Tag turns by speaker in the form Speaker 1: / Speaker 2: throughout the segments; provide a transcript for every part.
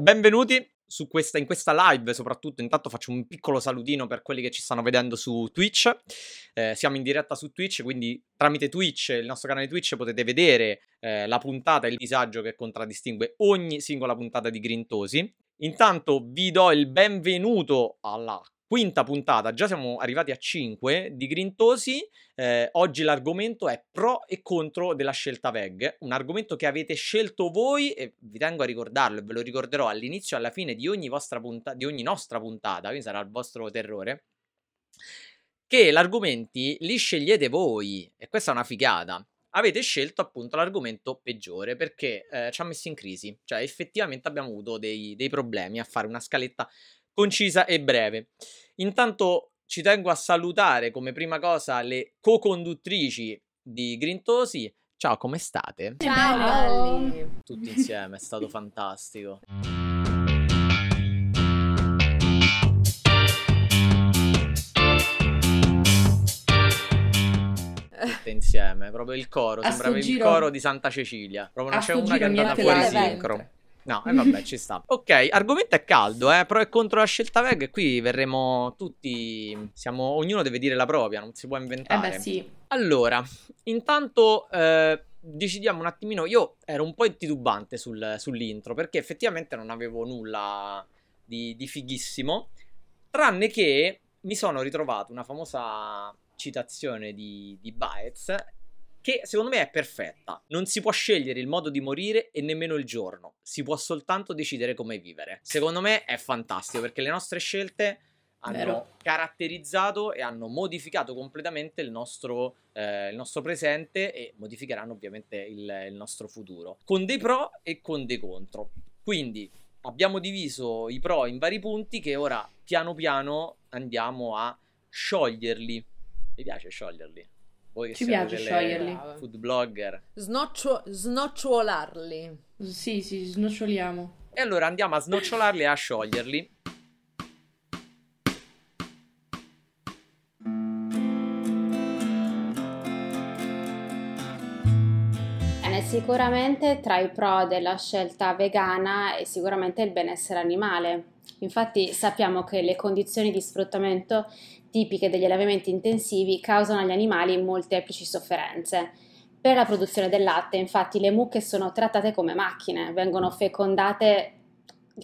Speaker 1: benvenuti questa, in questa live, soprattutto intanto faccio un piccolo salutino per quelli che ci stanno vedendo su Twitch. Eh, siamo in diretta su Twitch, quindi tramite Twitch, il nostro canale Twitch, potete vedere eh, la puntata e il disagio che contraddistingue ogni singola puntata di Grintosi. Intanto vi do il benvenuto alla quinta puntata, già siamo arrivati a 5 di Grintosi. Eh, oggi l'argomento è pro e contro della scelta VEG, un argomento che avete scelto voi e vi tengo a ricordarlo e ve lo ricorderò all'inizio e alla fine di ogni, punta- di ogni nostra puntata, quindi sarà il vostro terrore, che gli argomenti li scegliete voi e questa è una figata. Avete scelto appunto l'argomento peggiore perché eh, ci ha messo in crisi, cioè effettivamente abbiamo avuto dei, dei problemi a fare una scaletta concisa e breve. Intanto ci tengo a salutare come prima cosa le co-conduttrici di Grintosi. Ciao, come state?
Speaker 2: Ciao!
Speaker 1: Tutti insieme, è stato fantastico. Tutte insieme, proprio il coro, sembrava il coro di Santa Cecilia. Proprio non c'è una che è andata fuori sincro. No, e eh vabbè, ci sta. Ok, argomento è caldo, eh, pro e contro la scelta veg e qui verremo tutti, siamo, ognuno deve dire la propria, non si può inventare.
Speaker 2: Eh beh, sì.
Speaker 1: Allora, intanto eh, decidiamo un attimino, io ero un po' titubante sul, sull'intro perché effettivamente non avevo nulla di, di fighissimo, tranne che mi sono ritrovato una famosa citazione di, di Baez che secondo me è perfetta. Non si può scegliere il modo di morire e nemmeno il giorno, si può soltanto decidere come vivere. Secondo me è fantastico perché le nostre scelte hanno Vero. caratterizzato e hanno modificato completamente il nostro, eh, il nostro presente e modificheranno ovviamente il, il nostro futuro, con dei pro e con dei contro. Quindi abbiamo diviso i pro in vari punti che ora piano piano andiamo a scioglierli. Mi piace scioglierli.
Speaker 2: Voi che Ci piace scioglierli.
Speaker 1: Food blogger.
Speaker 3: Snoccio- snocciolarli.
Speaker 2: Sì, sì, snoccioliamo.
Speaker 1: E allora andiamo a snocciolarli e a scioglierli.
Speaker 4: Sicuramente tra i pro della scelta vegana è sicuramente il benessere animale. Infatti sappiamo che le condizioni di sfruttamento tipiche degli allevamenti intensivi causano agli animali molteplici sofferenze. Per la produzione del latte, infatti, le mucche sono trattate come macchine, vengono fecondate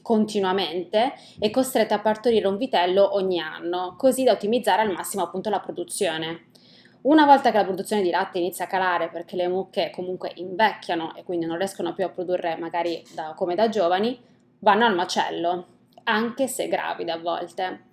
Speaker 4: continuamente e costrette a partorire un vitello ogni anno, così da ottimizzare al massimo appunto la produzione. Una volta che la produzione di latte inizia a calare perché le mucche comunque invecchiano e quindi non riescono più a produrre magari da, come da giovani, vanno al macello, anche se gravide a volte.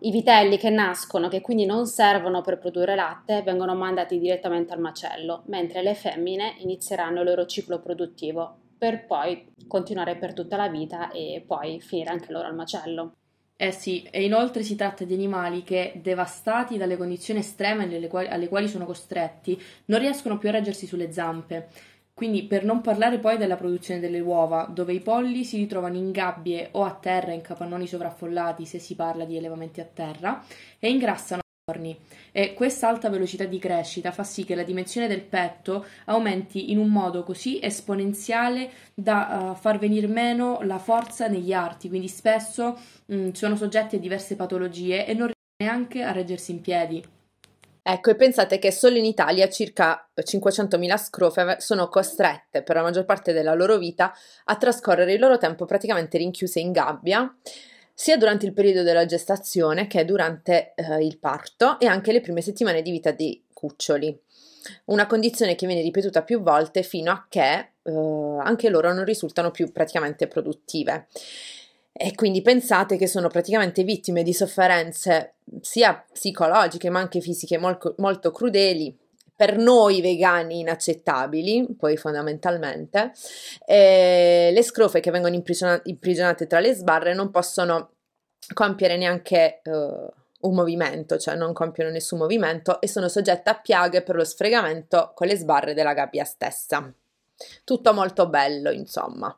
Speaker 4: I vitelli che nascono, che quindi non servono per produrre latte, vengono mandati direttamente al macello, mentre le femmine inizieranno il loro ciclo produttivo per poi continuare per tutta la vita e poi finire anche loro al macello.
Speaker 2: Eh sì, e inoltre si tratta di animali che, devastati dalle condizioni estreme quali, alle quali sono costretti, non riescono più a reggersi sulle zampe quindi per non parlare poi della produzione delle uova, dove i polli si ritrovano in gabbie o a terra in capannoni sovraffollati se si parla di allevamenti a terra e ingrassano giorni. E questa alta velocità di crescita fa sì che la dimensione del petto aumenti in un modo così esponenziale da uh, far venire meno la forza negli arti, quindi spesso mh, mm, sono soggetti a diverse patologie e non riescono neanche a reggersi in piedi.
Speaker 3: Ecco, e pensate che solo in Italia circa 500.000 scrofe sono costrette per la maggior parte della loro vita a trascorrere il loro tempo praticamente rinchiuse in gabbia, sia durante il periodo della gestazione che durante eh, il parto e anche le prime settimane di vita dei cuccioli. Una condizione che viene ripetuta più volte fino a che eh, anche loro non risultano più praticamente produttive. E quindi pensate che sono praticamente vittime di sofferenze sia psicologiche ma anche fisiche molto, molto crudeli, per noi vegani inaccettabili, poi fondamentalmente, eh, le scrofe che vengono imprigionate, tra le sbarre non possono compiere neanche uh, un movimento, cioè non compiono nessun movimento e sono soggette a piaghe per lo sfregamento con le sbarre della gabbia stessa. Tutto molto bello, insomma.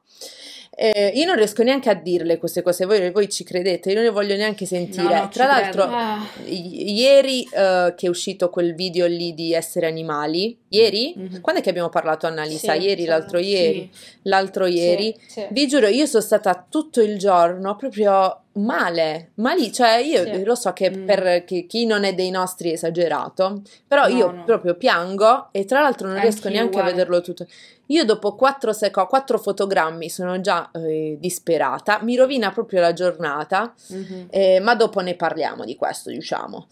Speaker 3: Eh, io non riesco neanche a dirle queste cose, voi, voi ci credete, io non le voglio neanche sentire.
Speaker 2: No, no,
Speaker 3: Tra l'altro.
Speaker 4: Ah,
Speaker 3: i- ieri eh, che è uscito quel video lì di essere animali, ieri?
Speaker 2: Mhm.
Speaker 3: Quando è che abbiamo parlato Annalisa?
Speaker 4: Sì,
Speaker 3: ieri,
Speaker 4: sì,
Speaker 3: l'altro
Speaker 2: Sì.
Speaker 3: ieri, l'altro ieri.
Speaker 4: sì, sì.
Speaker 3: Vi giuro, io sono stata tutto il giorno proprio male, mali, cioè io
Speaker 4: Sì.
Speaker 3: lo so che
Speaker 2: Mm.
Speaker 3: per chi, chi non è dei nostri è esagerato, però
Speaker 2: No,
Speaker 3: io
Speaker 2: no.
Speaker 3: proprio piango e tra l'altro non riesco
Speaker 2: Anch'io
Speaker 3: neanche a
Speaker 2: uguale.
Speaker 3: vederlo tutto. Io dopo quattro, seco- quattro fotogrammi sono già eh, disperata, mi rovina proprio la giornata,
Speaker 2: Mhm.
Speaker 3: eh, ma dopo ne parliamo di questo, diciamo.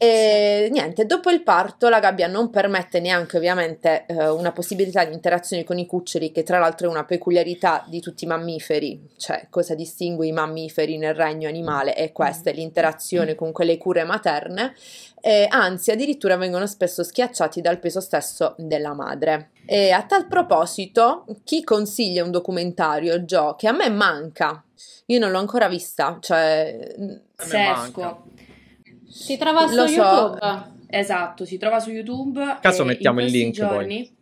Speaker 3: E niente, dopo il parto la gabbia non permette neanche ovviamente eh, una possibilità di interazione con i cuccioli, che tra l'altro è una peculiarità di tutti i mammiferi, cioè cosa distingue i mammiferi nel regno animale è questa, è l'interazione con quelle cure materne, e anzi addirittura vengono spesso schiacciati dal peso stesso della madre. E a tal proposito, chi consiglia un documentario, Gio, che a me manca, io non l'ho ancora vista, cioè...
Speaker 1: A me manca.
Speaker 4: Si trova su
Speaker 3: Lo so.
Speaker 4: YouTube.
Speaker 2: Esatto, si trova su YouTube.
Speaker 1: Caso mettiamo il link poi.
Speaker 2: giorni,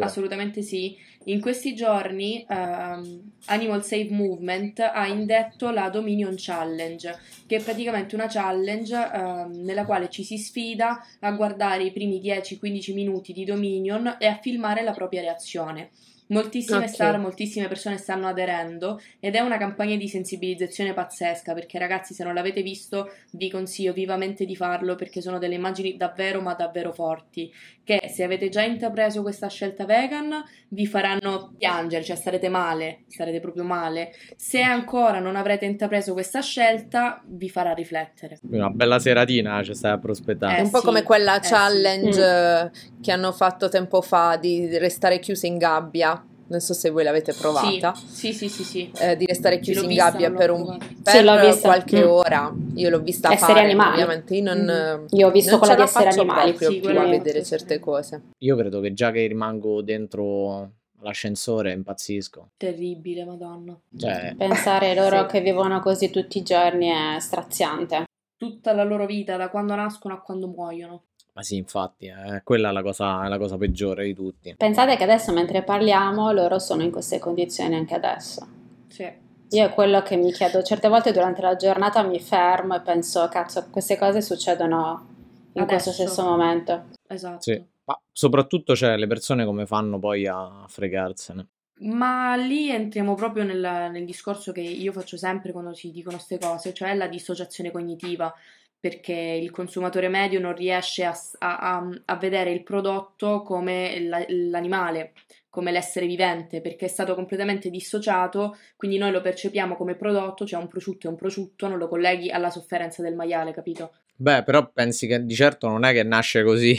Speaker 2: Assolutamente sì. In questi giorni ehm, Animal Save Movement ha indetto la Dominion Challenge, che è praticamente una challenge ehm, nella quale ci si sfida a guardare i primi 10-15 minuti di Dominion e a filmare la propria reazione. Moltissime
Speaker 3: Ok.
Speaker 2: star, moltissime persone stanno aderendo ed è una campagna di sensibilizzazione pazzesca perché ragazzi se non l'avete visto vi consiglio vivamente di farlo perché sono delle immagini davvero ma davvero forti che se avete già intrapreso questa scelta vegan vi faranno piangere, cioè starete male, starete proprio male. Se ancora non avrete intrapreso questa scelta vi farà riflettere.
Speaker 1: Una bella seratina ci stai a prospettare.
Speaker 3: È
Speaker 2: Eh
Speaker 3: un po'
Speaker 2: sì,
Speaker 3: come quella
Speaker 2: eh sì.
Speaker 3: challenge
Speaker 4: Mm.
Speaker 3: eh, che hanno fatto tempo fa di restare chiuse in gabbia. Non so se voi l'avete provata.
Speaker 2: Sì, sì, sì, sì.
Speaker 3: eh, di restare
Speaker 2: Sì,
Speaker 3: chiusi in
Speaker 2: vista,
Speaker 3: gabbia per, un, per
Speaker 4: Sì,
Speaker 3: qualche
Speaker 4: Mm.
Speaker 3: ora. Io l'ho vista
Speaker 4: Esseri
Speaker 3: fare,
Speaker 4: animali.
Speaker 3: ovviamente. Io non,
Speaker 2: Mhm.
Speaker 4: Io ho visto
Speaker 3: non
Speaker 4: quella di essere animali.
Speaker 3: proprio
Speaker 2: Sì,
Speaker 3: più a vedere certe cose.
Speaker 1: Io credo che già che rimango dentro l'ascensore impazzisco.
Speaker 2: Terribile, madonna.
Speaker 1: Cioè,
Speaker 4: Pensare loro
Speaker 2: Sì.
Speaker 4: che vivono così tutti i giorni è straziante.
Speaker 2: Tutta la loro vita, da quando nascono a quando muoiono.
Speaker 1: Ma sì, infatti, eh, quella è la cosa, è la cosa peggiore di tutti.
Speaker 4: Pensate che adesso mentre parliamo loro sono in queste condizioni anche adesso.
Speaker 2: Sì.
Speaker 4: Io è quello che mi chiedo, certe volte durante la giornata mi fermo e penso, cazzo, queste cose succedono in questo
Speaker 2: Adesso.
Speaker 4: stesso momento.
Speaker 2: Esatto.
Speaker 1: Sì. Ma soprattutto, cioè, le persone come fanno poi a fregarsene.
Speaker 2: Ma lì entriamo proprio nel, nel discorso che io faccio sempre quando ci dicono queste cose, cioè la dissociazione cognitiva, perché il consumatore medio non riesce a, a- a vedere il prodotto come la- l'animale, come l'essere vivente, perché è stato completamente dissociato, quindi noi lo percepiamo come prodotto, cioè un prosciutto è un prosciutto, non lo colleghi alla sofferenza del maiale, capito?
Speaker 1: Beh, però pensi che di certo non è che nasce così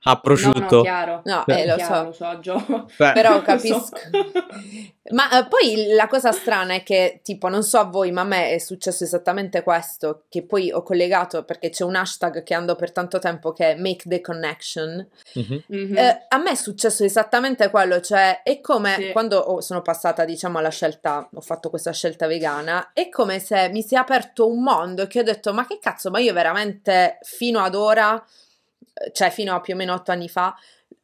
Speaker 1: a
Speaker 2: No, no,
Speaker 1: prosciutto.
Speaker 2: chiaro.
Speaker 3: No,
Speaker 1: Beh,
Speaker 3: eh, lo
Speaker 2: Chiaro,
Speaker 3: so.
Speaker 2: lo so, Gio.
Speaker 1: Beh,
Speaker 3: Però
Speaker 2: Lo so.
Speaker 3: capisco. Ma eh, poi la cosa strana è che, tipo, non so a voi, ma a me è successo esattamente questo, che poi ho collegato perché c'è un hashtag che ando per tanto tempo che è Make the Connection.
Speaker 1: mhm.
Speaker 2: Mhm.
Speaker 3: Eh, a me è successo esattamente quello, cioè è come
Speaker 2: Sì.
Speaker 3: quando ho- sono passata, diciamo, alla scelta, ho fatto questa scelta vegana, è come se mi si è aperto un mondo che ho detto, ma che cazzo, ma io veramente fino ad ora, cioè fino a più o meno otto anni fa,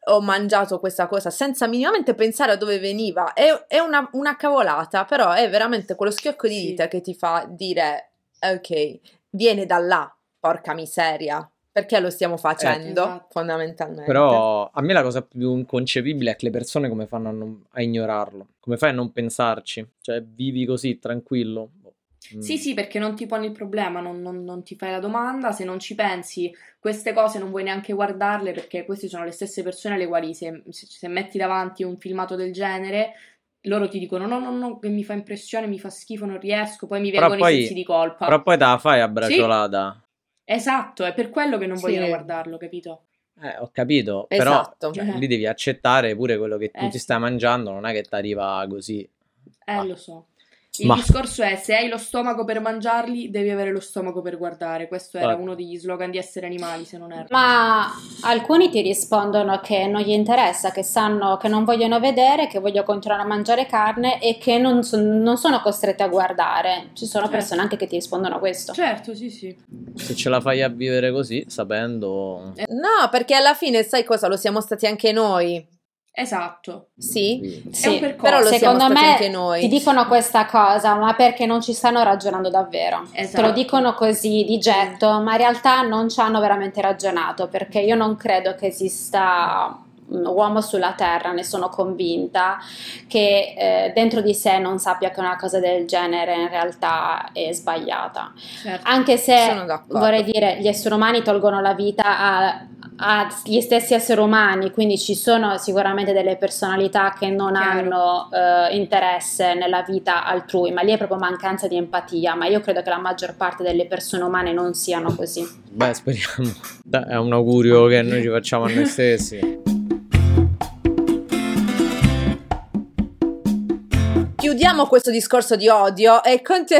Speaker 3: ho mangiato questa cosa senza minimamente pensare a dove veniva. È, è una, una cavolata, però è veramente quello schiocco di
Speaker 2: Sì.
Speaker 3: dita che ti fa dire, ok, viene da là, porca miseria. Perché lo stiamo facendo,
Speaker 2: esatto.
Speaker 3: fondamentalmente.
Speaker 1: Però a me la cosa più inconcepibile è che le persone come fanno a, non- a ignorarlo? Come fai a non pensarci? Cioè, vivi così, tranquillo? Mm.
Speaker 2: Sì, sì, perché non ti poni il problema, non, non- non ti fai la domanda, se non ci pensi, queste cose non vuoi neanche guardarle perché queste sono le stesse persone alle quali se, se- se metti davanti un filmato del genere, loro ti dicono no, no, no, che mi fa impressione, mi fa schifo, non riesco, poi mi
Speaker 1: Però
Speaker 2: vengono i
Speaker 1: poi-
Speaker 2: sensi di colpa.
Speaker 1: Però poi te la fai a bracciolata.
Speaker 2: Esatto, è per quello che non
Speaker 3: Sì.
Speaker 2: vogliono guardarlo, capito?
Speaker 1: Eh, ho capito,
Speaker 3: Esatto.
Speaker 1: però cioè,
Speaker 2: Eh.
Speaker 1: lì devi accettare pure quello che tu
Speaker 2: Eh,
Speaker 1: ti
Speaker 2: sì.
Speaker 1: stai mangiando, non è che ti arriva così.
Speaker 2: Eh,
Speaker 1: Ah.
Speaker 2: lo so. Il
Speaker 1: Ma-
Speaker 2: discorso è, se hai lo stomaco per mangiarli, devi avere lo stomaco per guardare. Questo era
Speaker 1: Ah.
Speaker 2: uno degli slogan di essere animali, se non erro.
Speaker 4: Ma alcuni ti rispondono che non gli interessa, che sanno che non vogliono vedere, che vogliono continuare a mangiare carne e che non, son- non sono costrette a guardare. Ci sono
Speaker 2: Certo.
Speaker 4: persone anche che ti rispondono questo.
Speaker 2: Certo, sì, sì.
Speaker 1: Se ce la fai a vivere così, sapendo...
Speaker 3: No, perché alla fine sai cosa? Lo siamo stati anche noi.
Speaker 2: Esatto.
Speaker 3: Sì,
Speaker 4: Sì,
Speaker 2: È un percorso.
Speaker 3: però lo
Speaker 4: secondo me
Speaker 3: anche noi.
Speaker 4: ti dicono questa cosa, ma perché non ci stanno ragionando davvero. Te
Speaker 2: Esatto.
Speaker 4: lo dicono così di getto, ma in realtà non ci hanno veramente ragionato, perché io non credo che esista un uomo sulla terra, ne sono convinta, che eh, dentro di sé non sappia che una cosa del genere in realtà è sbagliata.
Speaker 2: Certo.
Speaker 4: Anche se vorrei dire gli esseri umani tolgono la vita a- agli stessi esseri umani, quindi ci sono sicuramente delle personalità che non
Speaker 2: Chiaro.
Speaker 4: hanno eh, interesse nella vita altrui, ma lì è proprio mancanza di empatia, ma io credo che la maggior parte delle persone umane non siano così.
Speaker 1: Beh, speriamo. Dai, È un augurio che noi ci facciamo a noi stessi.
Speaker 3: Chiudiamo questo discorso di odio e, conti-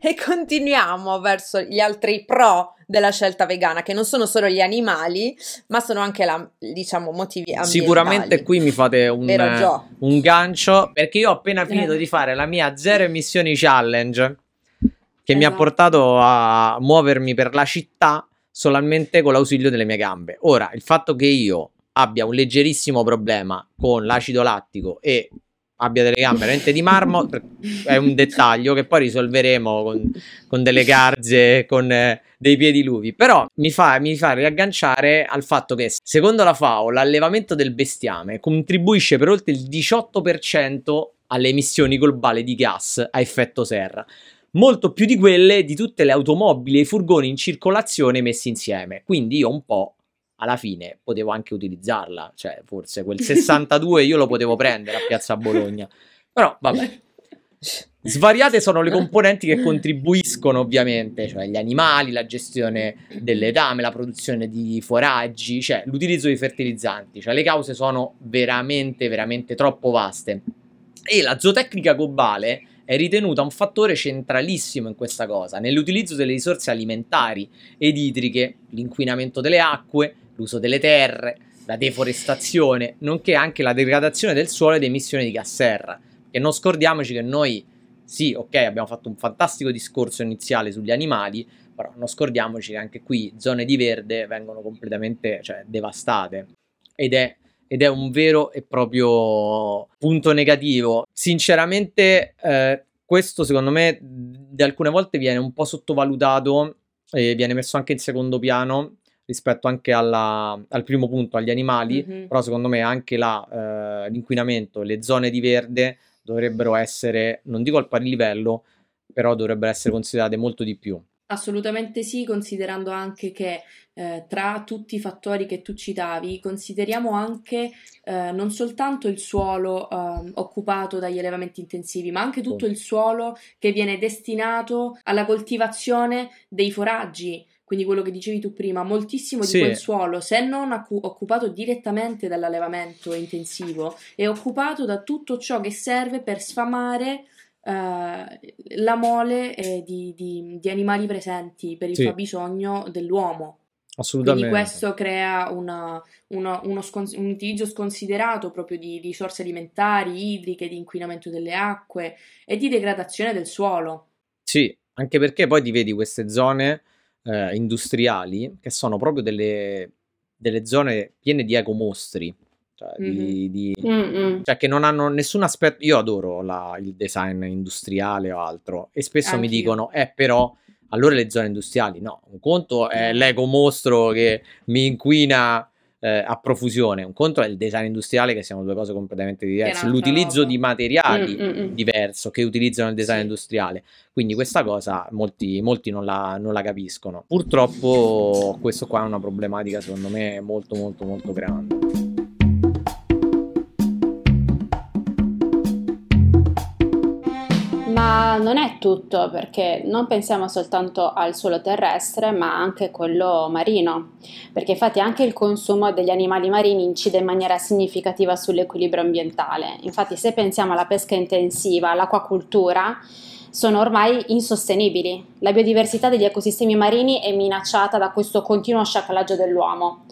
Speaker 3: e continuiamo verso gli altri pro della scelta vegana, che non sono solo gli animali, ma sono anche la, diciamo, motivi ambientali.
Speaker 1: Sicuramente qui mi fate un,
Speaker 3: Gio?
Speaker 1: un gancio perché io ho appena
Speaker 2: Eh.
Speaker 1: finito di fare la mia zero emissioni challenge che mi ha
Speaker 2: Esatto.
Speaker 1: portato a muovermi per la città solamente con l'ausilio delle mie gambe. Ora, il fatto che io abbia un leggerissimo problema con l'acido lattico e abbia delle gambe veramente di marmo è un dettaglio che poi risolveremo con, con delle garze, con eh, dei piedi luvi. Però mi fa, mi fa riagganciare al fatto che, secondo la FAO, l'allevamento del bestiame contribuisce per oltre il 18% alle emissioni globali di gas a effetto serra. Molto più di quelle di tutte le automobili e i furgoni in circolazione messi insieme. Quindi io un po' alla fine potevo anche utilizzarla. Cioè, forse quel 62 io lo potevo prendere a Piazza Bologna. Però vabbè. Svariate sono le componenti che contribuiscono ovviamente, cioè gli animali, la gestione del letame, la produzione di foraggi, cioè l'utilizzo di fertilizzanti, cioè le cause sono veramente, veramente troppo vaste. E la zootecnica globale è ritenuta un fattore centralissimo in questa cosa, nell'utilizzo delle risorse alimentari ed idriche, l'inquinamento delle acque, l'uso delle terre, la deforestazione, nonché anche la degradazione del suolo ed emissioni di gas serra. E non scordiamoci che noi, sì, ok, abbiamo fatto un fantastico discorso iniziale sugli animali, però non scordiamoci che anche qui zone di verde vengono completamente cioè, devastate. Ed è, ed è un vero e proprio punto negativo. Sinceramente, eh, questo secondo me di alcune volte viene un po' sottovalutato e viene messo anche in secondo piano rispetto anche alla- al primo punto, agli animali,
Speaker 2: Mhm.
Speaker 1: però secondo me anche la, eh, l'inquinamento, le zone di verde dovrebbero essere, non dico al pari livello, però dovrebbero essere considerate molto di più.
Speaker 2: Assolutamente sì, considerando anche che eh, tra tutti i fattori che tu citavi, consideriamo anche eh, non soltanto il suolo ehm, occupato dagli allevamenti intensivi, ma anche tutto il suolo che viene destinato alla coltivazione dei foraggi. Quindi quello che dicevi tu prima, moltissimo di
Speaker 1: Sì.
Speaker 2: quel suolo, se non accu- occupato direttamente dall'allevamento intensivo, è occupato da tutto ciò che serve per sfamare eh, la mole eh, di, di- di animali presenti per il
Speaker 1: Sì.
Speaker 2: fabbisogno dell'uomo.
Speaker 1: Assolutamente.
Speaker 2: Quindi questo crea una- una- uno scons- un utilizzo sconsiderato proprio di risorse alimentari, idriche, di inquinamento delle acque e di degradazione del suolo.
Speaker 1: Sì, anche perché poi ti vedi queste zone eh, industriali che sono proprio delle, delle zone piene di ecomostri, cioè, di- di- cioè che non hanno nessun aspetto. Io adoro la- il design industriale o altro, e spesso mi
Speaker 2: Anch'io.
Speaker 1: dicono, eh, però allora le zone industriali no. Un conto è
Speaker 2: No.
Speaker 1: l'ecomostro che mi inquina eh, a profusione, un conto è il design industriale, che siano due cose completamente diverse. L'utilizzo di materiali
Speaker 4: Mm, mm, mm.
Speaker 1: diverso che utilizzano il design
Speaker 2: Sì.
Speaker 1: industriale. Quindi questa cosa molti, molti non, la, non la capiscono. Purtroppo questo qua è una problematica secondo me molto molto molto grande.
Speaker 4: Non è tutto perché non pensiamo soltanto al suolo terrestre ma anche quello marino, perché infatti anche il consumo degli animali marini incide in maniera significativa sull'equilibrio ambientale. Infatti se pensiamo alla pesca intensiva, all'acquacultura, sono ormai insostenibili. La biodiversità degli ecosistemi marini è minacciata da questo continuo sciacallaggio dell'uomo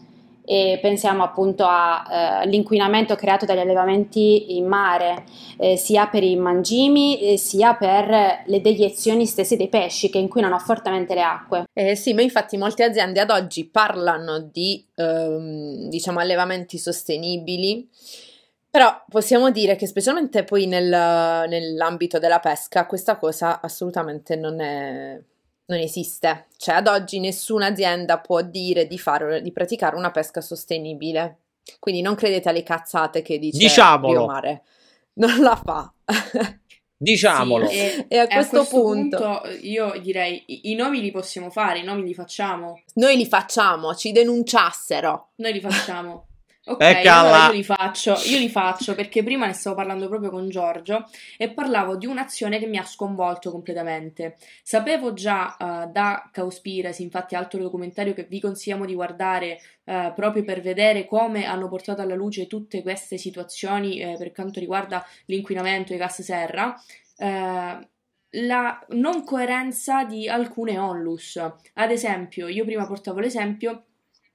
Speaker 4: e pensiamo appunto all'inquinamento creato dagli allevamenti in mare, eh, sia per i mangimi eh, sia per le deiezioni stesse dei pesci che inquinano fortemente le acque.
Speaker 3: Eh, sì, ma infatti molte aziende ad oggi parlano di ehm, diciamo allevamenti sostenibili, Però possiamo dire che specialmente poi nel- nell'ambito della pesca questa cosa assolutamente non è, non esiste. Cioè ad oggi nessuna azienda può dire di, fare, di praticare una pesca sostenibile. Quindi non credete alle cazzate che dice
Speaker 1: Diciamolo.
Speaker 3: Biomare. Non la fa.
Speaker 1: Diciamolo.
Speaker 2: Sì, e,
Speaker 3: E a
Speaker 2: e
Speaker 3: questo punto-
Speaker 2: io direi i, i nomi li possiamo fare, i nomi li facciamo.
Speaker 3: Noi li facciamo, ci denunciassero.
Speaker 2: Noi li facciamo. Ok,
Speaker 1: Eccola.
Speaker 2: allora io li faccio, io li faccio perché prima ne stavo parlando proprio con Giorgio e parlavo di un'azione che mi ha sconvolto completamente. Sapevo già eh, da Cowspiracy, infatti altro documentario che vi consigliamo di guardare eh, proprio per vedere come hanno portato alla luce tutte queste situazioni eh, per quanto riguarda l'inquinamento e i gas serra, eh, la non coerenza di alcune onlus. Ad esempio, io prima portavo l'esempio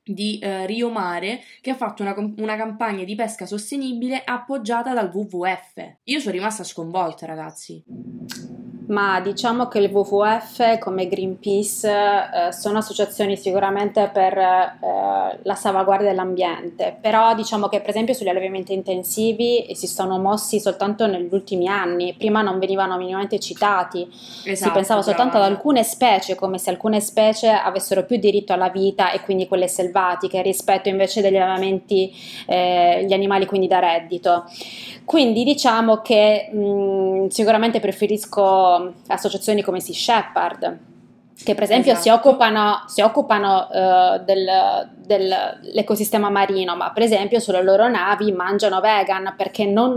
Speaker 2: di eh, Rio Mare che ha fatto una, una campagna di pesca sostenibile appoggiata dal WWF. Io sono rimasta sconvolta, ragazzi.
Speaker 4: Ma diciamo che il WWF come Greenpeace eh, sono associazioni sicuramente per eh, la salvaguardia dell'ambiente, però diciamo che per esempio sugli allevamenti intensivi si sono mossi soltanto negli ultimi anni, prima non venivano minimamente citati, si
Speaker 2: Esatto,
Speaker 4: pensava soltanto ad alcune specie, come se alcune specie avessero più diritto alla vita e quindi quelle selvatiche rispetto invece degli allevamenti, eh, gli animali quindi da reddito. Quindi diciamo che mh, sicuramente preferisco associazioni come Sea Shepherd, che per esempio si
Speaker 2: Esatto.
Speaker 4: occupano, si occupano eh, del- dell'ecosistema marino, ma per esempio sulle loro navi mangiano vegan perché non,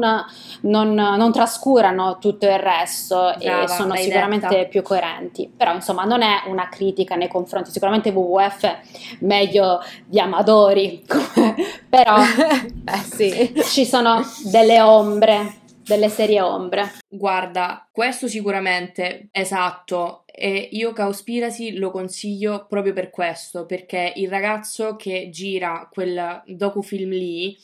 Speaker 4: non- non trascurano tutto il resto
Speaker 2: Brava,
Speaker 4: e sono sicuramente
Speaker 2: detta.
Speaker 4: più coerenti. Però insomma non è una critica nei confronti, sicuramente WWF meglio di Amadori, però
Speaker 3: eh sì.
Speaker 4: ci sono delle ombre, delle serie ombre.
Speaker 2: Guarda, questo sicuramente esatto. E io Cowspiracy lo consiglio proprio per questo, perché il ragazzo che gira quel docufilm lì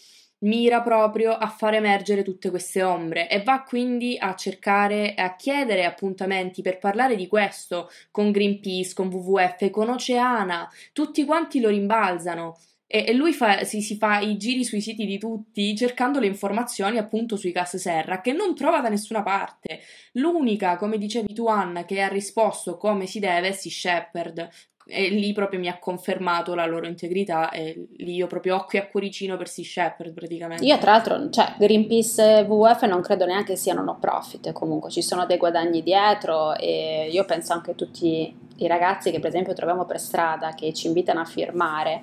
Speaker 2: mira proprio a far emergere tutte queste ombre e va quindi a cercare, a chiedere appuntamenti per parlare di questo con Greenpeace, con WWF, con Oceana, tutti quanti lo rimbalzano. E, e lui fa- si, si fa i giri sui siti di tutti cercando le informazioni appunto sui gas serra che non trova da nessuna parte. L'unica, come dicevi tu Anna, che ha risposto come si deve è Sea Shepherd. E lì proprio mi ha confermato la loro integrità e lì io proprio occhio a cuoricino per Sea Shepherd praticamente.
Speaker 4: Io tra l'altro, cioè Greenpeace e WWF non credo neanche siano no profit, comunque ci sono dei guadagni dietro e io penso anche tutti i ragazzi che per esempio troviamo per strada che ci invitano a firmare,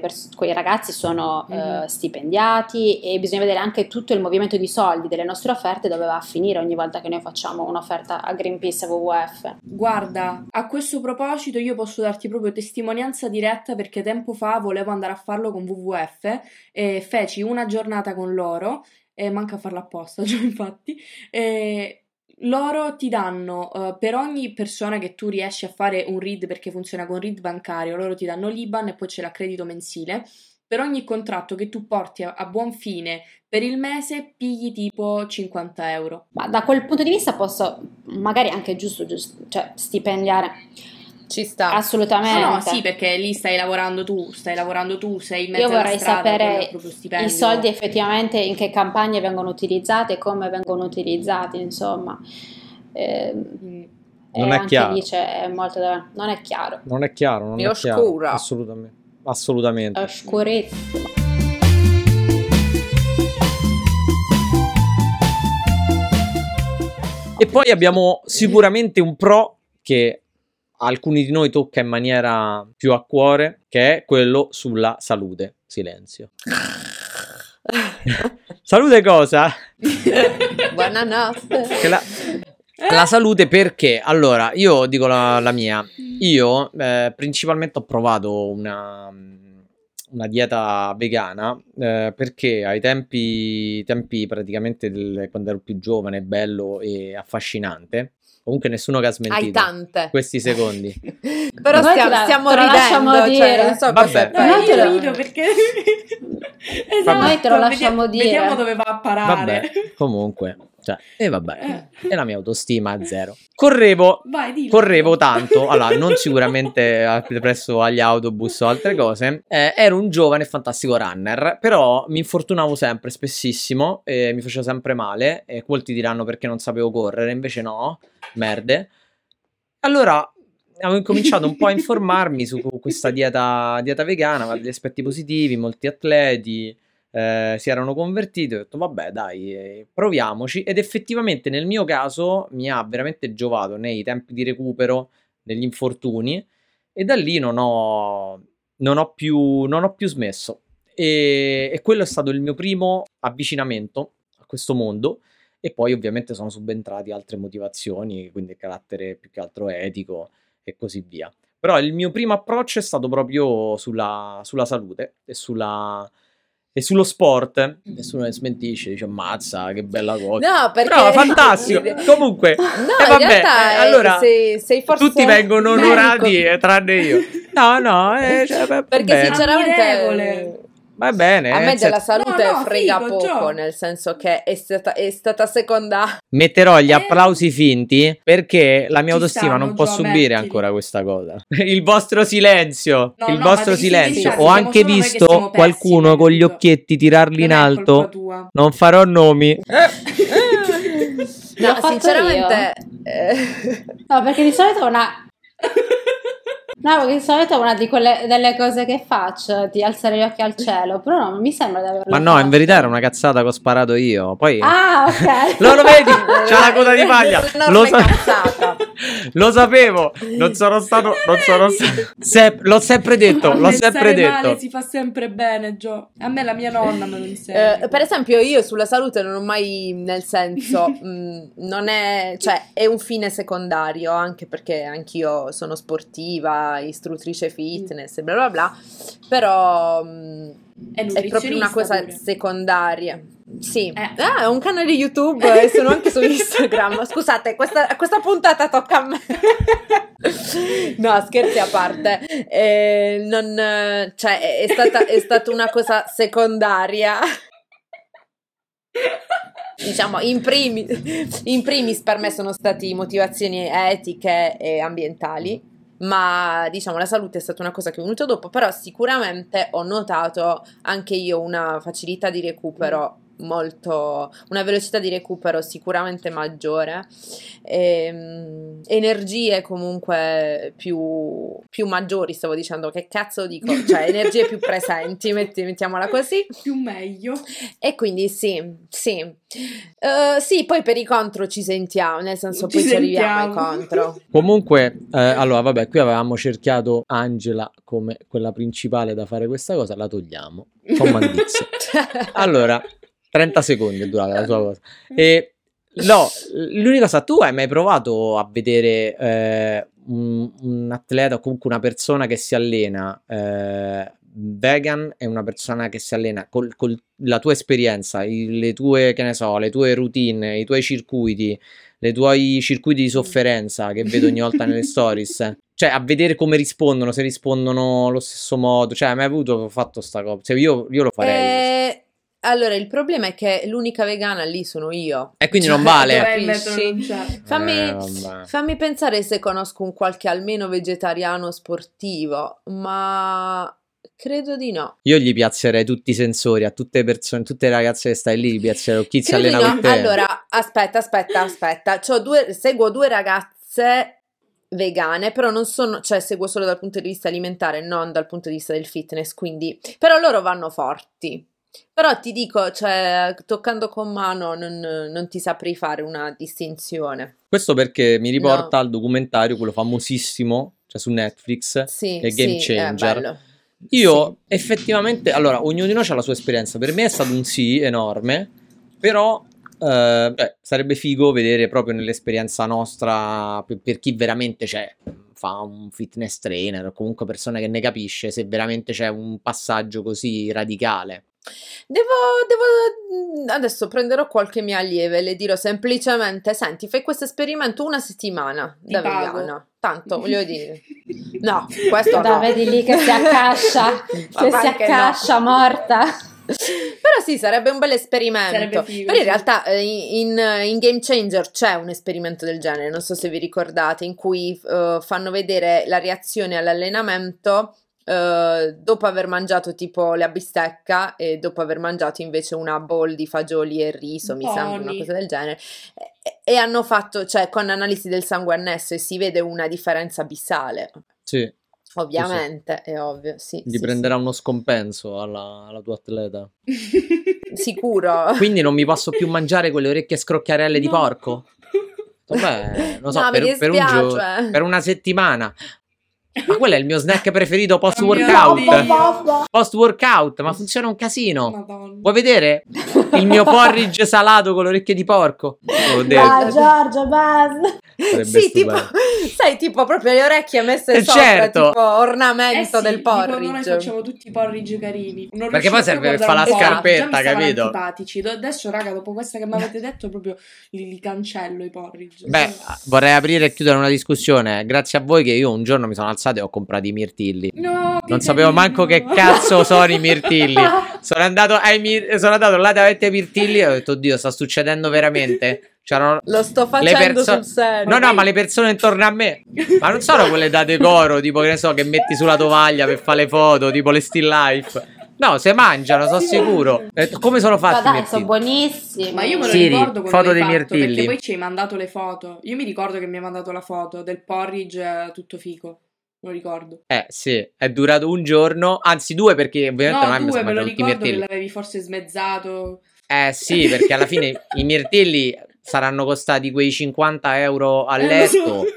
Speaker 4: pers- quei ragazzi sono eh,
Speaker 2: Mhm.
Speaker 4: stipendiati e bisogna vedere anche tutto il movimento di soldi delle nostre offerte dove va a finire ogni volta che noi facciamo un'offerta a Greenpeace e WWF.
Speaker 2: Guarda, a questo proposito io posso darti proprio testimonianza diretta perché tempo fa volevo andare a farlo con WWF e feci una giornata con loro e manca a farla apposta, già infatti. E loro ti danno eh, per ogni persona che tu riesci a fare un read perché funziona con read bancario, loro ti danno l'IBAN e poi c'è l'accredito mensile. Per ogni contratto che tu porti a, a buon fine per il mese pigli tipo 50 euro.
Speaker 4: Ma da quel punto di vista posso magari anche giusto, giusto cioè stipendiare
Speaker 3: Ci sta.
Speaker 4: assolutamente.
Speaker 2: No, no, sì, perché lì stai lavorando tu, stai lavorando tu, sei in mezzo
Speaker 4: Io
Speaker 2: alla
Speaker 4: vorrei
Speaker 2: è
Speaker 4: sapere i soldi effettivamente in che campagne vengono utilizzati e come vengono utilizzati, insomma.
Speaker 2: Mm.
Speaker 1: Non
Speaker 4: e
Speaker 1: è
Speaker 4: anche
Speaker 1: chiaro.
Speaker 4: lì c'è molto da... non è chiaro.
Speaker 1: Non è chiaro, non
Speaker 3: È
Speaker 1: è, chiaro.
Speaker 3: oscura.
Speaker 1: Assolutamente. Assolutamente.
Speaker 4: È oscuretto.
Speaker 1: E poi abbiamo sicuramente un pro che alcuni di noi tocca in maniera più a cuore, che è quello sulla salute. Silenzio. salute cosa?
Speaker 3: Buonanotte.
Speaker 1: Che la, la salute perché? Allora, io dico la, la mia. Io eh, principalmente ho provato una, una dieta vegana eh, perché ai tempi, tempi praticamente del- quando ero più giovane, bello e affascinante, comunque nessuno che ha
Speaker 3: Hai
Speaker 1: smentito
Speaker 3: tante.
Speaker 1: questi secondi.
Speaker 3: Però
Speaker 4: Noi
Speaker 3: stiamo,
Speaker 4: la-
Speaker 3: stiamo ridendo, cioè, non so
Speaker 1: Vabbè.
Speaker 3: cosa
Speaker 2: No,
Speaker 4: te
Speaker 2: io
Speaker 4: lo-
Speaker 2: rido perché... esatto,
Speaker 4: Noi te lo lasciamo
Speaker 2: vedi-
Speaker 4: dire.
Speaker 2: Vediamo dove va a parare.
Speaker 1: Vabbè, comunque. Cioè, e vabbè, e la mia autostima è zero. Correvo,
Speaker 2: Vai,
Speaker 1: correvo tanto, allora non sicuramente a- presso agli autobus o altre cose, eh, ero un giovane fantastico runner, però mi infortunavo sempre, spessissimo, e mi faceva sempre male, e molti diranno perché non sapevo correre, invece no, merde. Allora avevo incominciato un po' a informarmi su questa dieta, dieta vegana, aveva degli aspetti positivi, molti atleti eh, si erano convertiti, ho detto vabbè dai, proviamoci ed effettivamente nel mio caso mi ha veramente giovato nei tempi di recupero, negli infortuni e da lì non ho, non ho, più, non ho più smesso e, e quello è stato il mio primo avvicinamento a questo mondo e poi ovviamente sono subentrati altre motivazioni, quindi carattere più che altro etico e così via. Però il mio primo approccio è stato proprio sulla, sulla salute e, sulla, e sullo sport. Nessuno ne smentisce, dice ammazza, che bella cosa.
Speaker 3: No, perché...
Speaker 1: Però fantastico. Comunque,
Speaker 3: No,
Speaker 1: eh,
Speaker 3: in
Speaker 1: vabbè,
Speaker 3: realtà
Speaker 1: eh,
Speaker 3: eh,
Speaker 1: allora
Speaker 3: sei, sei forse
Speaker 1: tutti vengono onorati eh, tranne io. No, no, eh, cioè, va
Speaker 3: Perché
Speaker 1: bene.
Speaker 3: sinceramente
Speaker 2: Ammirevole.
Speaker 1: Va bene.
Speaker 3: a
Speaker 1: eh,
Speaker 3: me
Speaker 1: se-
Speaker 3: della salute
Speaker 2: No, no,
Speaker 3: frega
Speaker 2: figo,
Speaker 3: poco,
Speaker 2: Gio.
Speaker 3: nel senso che è stata, è stata seconda.
Speaker 1: Metterò gli
Speaker 2: Eh.
Speaker 1: applausi finti perché la mia
Speaker 2: Ci
Speaker 1: autostima
Speaker 2: stanno,
Speaker 1: non può
Speaker 2: Gio,
Speaker 1: subire
Speaker 2: mettili.
Speaker 1: ancora questa cosa. Il vostro silenzio,
Speaker 2: No,
Speaker 1: il
Speaker 2: no,
Speaker 1: vostro silenzio. Ho anche visto qualcuno
Speaker 2: pessime,
Speaker 1: con gli occhietti tirarli in alto. Non farò nomi.
Speaker 4: L'ho
Speaker 3: No,
Speaker 4: fatto
Speaker 3: sinceramente eh,
Speaker 4: No, perché di solito è una. No, perché di solito è una di quelle delle cose che faccio, di alzare gli occhi al cielo, però no, non mi sembra di averlo
Speaker 1: Ma no,
Speaker 4: fatto.
Speaker 1: in verità era una cazzata che ho sparato io. Poi
Speaker 4: Ah, ok.
Speaker 1: Lo, lo vedi? C'ha la coda di paglia. Lo, sa- lo sapevo. Non sono stato. Non sono sta- Se- l'ho sempre detto. L'ho sempre detto.
Speaker 2: male si fa sempre bene, Gio. A me la mia nonna me lo insegna.
Speaker 3: Eh, per esempio, io sulla salute non ho mai, nel senso, mh, non è, cioè, è un fine secondario, anche perché anch'io sono sportiva, istruttrice fitness e bla bla bla, però mh,
Speaker 2: è,
Speaker 3: è proprio una cosa
Speaker 2: pure.
Speaker 3: secondaria. Sì,
Speaker 2: Eh.
Speaker 3: ah, è un canale YouTube e sono anche su Instagram. Scusate, questa, questa puntata tocca a me. No, scherzi a parte, Eh, non, cioè, è, è stata, è stata una cosa secondaria. Diciamo, in primis, in primis per me sono stati motivazioni etiche e ambientali, ma diciamo la salute è stata una cosa che è venuta dopo, però sicuramente ho notato anche io una facilità di recupero molto, una velocità di recupero sicuramente maggiore, ehm, energie comunque più, più maggiori, stavo dicendo, che cazzo dico, cioè energie più presenti, metti- mettiamola così.
Speaker 2: Più meglio.
Speaker 3: E quindi sì, sì. Eh, sì, poi per i contro ci sentiamo, nel senso
Speaker 2: Ci
Speaker 3: poi ci arriviamo ai
Speaker 2: sentiamo.
Speaker 3: contro.
Speaker 1: Comunque, eh, allora, vabbè, qui avevamo cerchiato Angela come quella principale da fare questa cosa, la togliamo. Comandizia. Allora, 30 secondi è durata la sua cosa. E no, l'unica cosa, tu hai mai provato a vedere eh, un, un atleta o comunque una persona che si allena eh, vegan e una persona che si allena con la tua esperienza, i- le tue, che ne so, le tue routine, i tuoi circuiti, i tuoi circuiti di sofferenza che vedo ogni volta nelle stories. Cioè, a vedere come rispondono, se rispondono allo stesso modo. Cioè, hai mai avuto fatto sta cosa? Cioè, io, io lo farei.
Speaker 3: Eh, allora, il problema è che l'unica vegana lì sono io.
Speaker 1: E quindi
Speaker 3: Cioè,
Speaker 1: non vale.
Speaker 3: Fammi,
Speaker 1: Eh,
Speaker 3: fammi pensare se conosco un qualche almeno vegetariano sportivo, ma credo di no.
Speaker 1: Io gli piazzerei tutti i sensori a tutte le persone, tutte le ragazze che stai lì, gli piazzerei chi si allena
Speaker 3: no.
Speaker 1: con te.
Speaker 3: Allora, aspetta, aspetta, aspetta. C'ho due, seguo due ragazze vegane, però non sono, cioè seguo solo dal punto di vista alimentare, non dal punto di vista del fitness, quindi, però loro vanno forti. Però ti dico, cioè, toccando con mano non, non ti saprei fare una distinzione.
Speaker 1: Questo perché mi riporta
Speaker 3: No.
Speaker 1: al documentario, quello famosissimo, cioè su Netflix,
Speaker 3: Sì,
Speaker 1: è Game
Speaker 3: sì,
Speaker 1: Changer. Io effettivamente, allora, ognuno di noi ha la sua esperienza. Per me è stato un sì enorme, però eh, beh, sarebbe figo vedere proprio nell'esperienza nostra, per, per chi veramente c'è, fa un fitness trainer o comunque persona che ne capisce, se veramente c'è un passaggio così radicale.
Speaker 3: Devo, devo, adesso prenderò qualche mia allieve e le dirò semplicemente: Senti, fai questo esperimento una settimana
Speaker 2: Ti
Speaker 3: da
Speaker 2: pago.
Speaker 3: vegana. Tanto voglio dire, no, questo
Speaker 4: Da
Speaker 3: no.
Speaker 4: vedi lì che si accascia, che si
Speaker 3: anche no.
Speaker 4: accascia morta.
Speaker 3: Però sì, sarebbe un bel esperimento. Però in realtà eh, in, in Game Changer c'è un esperimento del genere, non so se vi ricordate, in cui eh, fanno vedere la reazione all'allenamento eh, dopo aver mangiato tipo la bistecca e dopo aver mangiato invece una bowl di fagioli e riso, mi sembra una
Speaker 2: Buoni.
Speaker 3: cosa del genere. E, e hanno fatto, cioè con analisi del sangue annesso e si vede una differenza abissale.
Speaker 1: Sì,
Speaker 3: Ovviamente, è ovvio, sì.
Speaker 1: gli
Speaker 3: sì,
Speaker 1: prenderà uno scompenso alla, alla tua atleta.
Speaker 3: sì. Sicuro.
Speaker 1: Quindi non mi posso più mangiare quelle orecchie scrocchiarelle di
Speaker 2: No.
Speaker 1: porco? Beh, non so,
Speaker 3: No,
Speaker 1: per, per un giorno, per una settimana. Ma quello è il mio snack preferito post workout. Post workout, ma funziona un casino.
Speaker 2: Madonna.
Speaker 1: Vuoi vedere il mio porridge salato con le orecchie di porco? Detto.
Speaker 4: Dai, Giorgio, basta.
Speaker 1: Sarebbe
Speaker 3: Sì, tipo, sai, tipo proprio le orecchie messe
Speaker 1: Eh,
Speaker 3: sopra,
Speaker 1: certo.
Speaker 3: tipo ornamento
Speaker 2: Eh sì,
Speaker 3: del
Speaker 2: dico, noi
Speaker 3: porridge.
Speaker 2: facciamo tutti i porridge carini. Non
Speaker 1: Perché poi serve per fare la scarpetta,
Speaker 2: Già mi stavano
Speaker 1: capito?
Speaker 2: antipatici. Adesso, raga, dopo questa che mi avete detto, proprio li, li cancello i porridge.
Speaker 1: Beh, vorrei aprire e chiudere una discussione. Grazie a voi che io un giorno mi sono alzato e ho comprato i mirtilli.
Speaker 2: No,
Speaker 1: Non sapevo manco che cazzo sono i mirtilli. Sono andato, ai mir- sono andato là davanti ai mirtilli e ho detto, oddio, sta succedendo veramente? C'erano...
Speaker 3: Lo sto facendo
Speaker 1: perso-
Speaker 3: sul serio.
Speaker 1: No, no, ma le persone intorno a me, ma non sono quelle da decoro, tipo che ne so, che metti sulla tovaglia per fare le foto, tipo le still life. No, se mangiano, sono sicuro. Detto, come sono
Speaker 4: Ma
Speaker 1: fatti
Speaker 4: dai,
Speaker 1: mirtilli?
Speaker 4: sono buonissimi.
Speaker 2: Ma io me lo
Speaker 1: Siri,
Speaker 2: ricordo quando
Speaker 1: foto dei mirtilli.
Speaker 2: Perché poi ci hai mandato le foto. Io mi ricordo che mi hai mandato la foto del porridge eh, tutto fico. Lo ricordo.
Speaker 1: Eh, sì, è durato un giorno, anzi due perché ovviamente non
Speaker 2: no, due, me lo
Speaker 1: mangiato tutti i
Speaker 2: ricordo che
Speaker 1: mirtilli.
Speaker 2: l'avevi forse smezzato.
Speaker 1: Eh sì, perché alla fine i mirtilli saranno costati quei 50 euro a
Speaker 2: Eh,
Speaker 1: letto.
Speaker 2: so.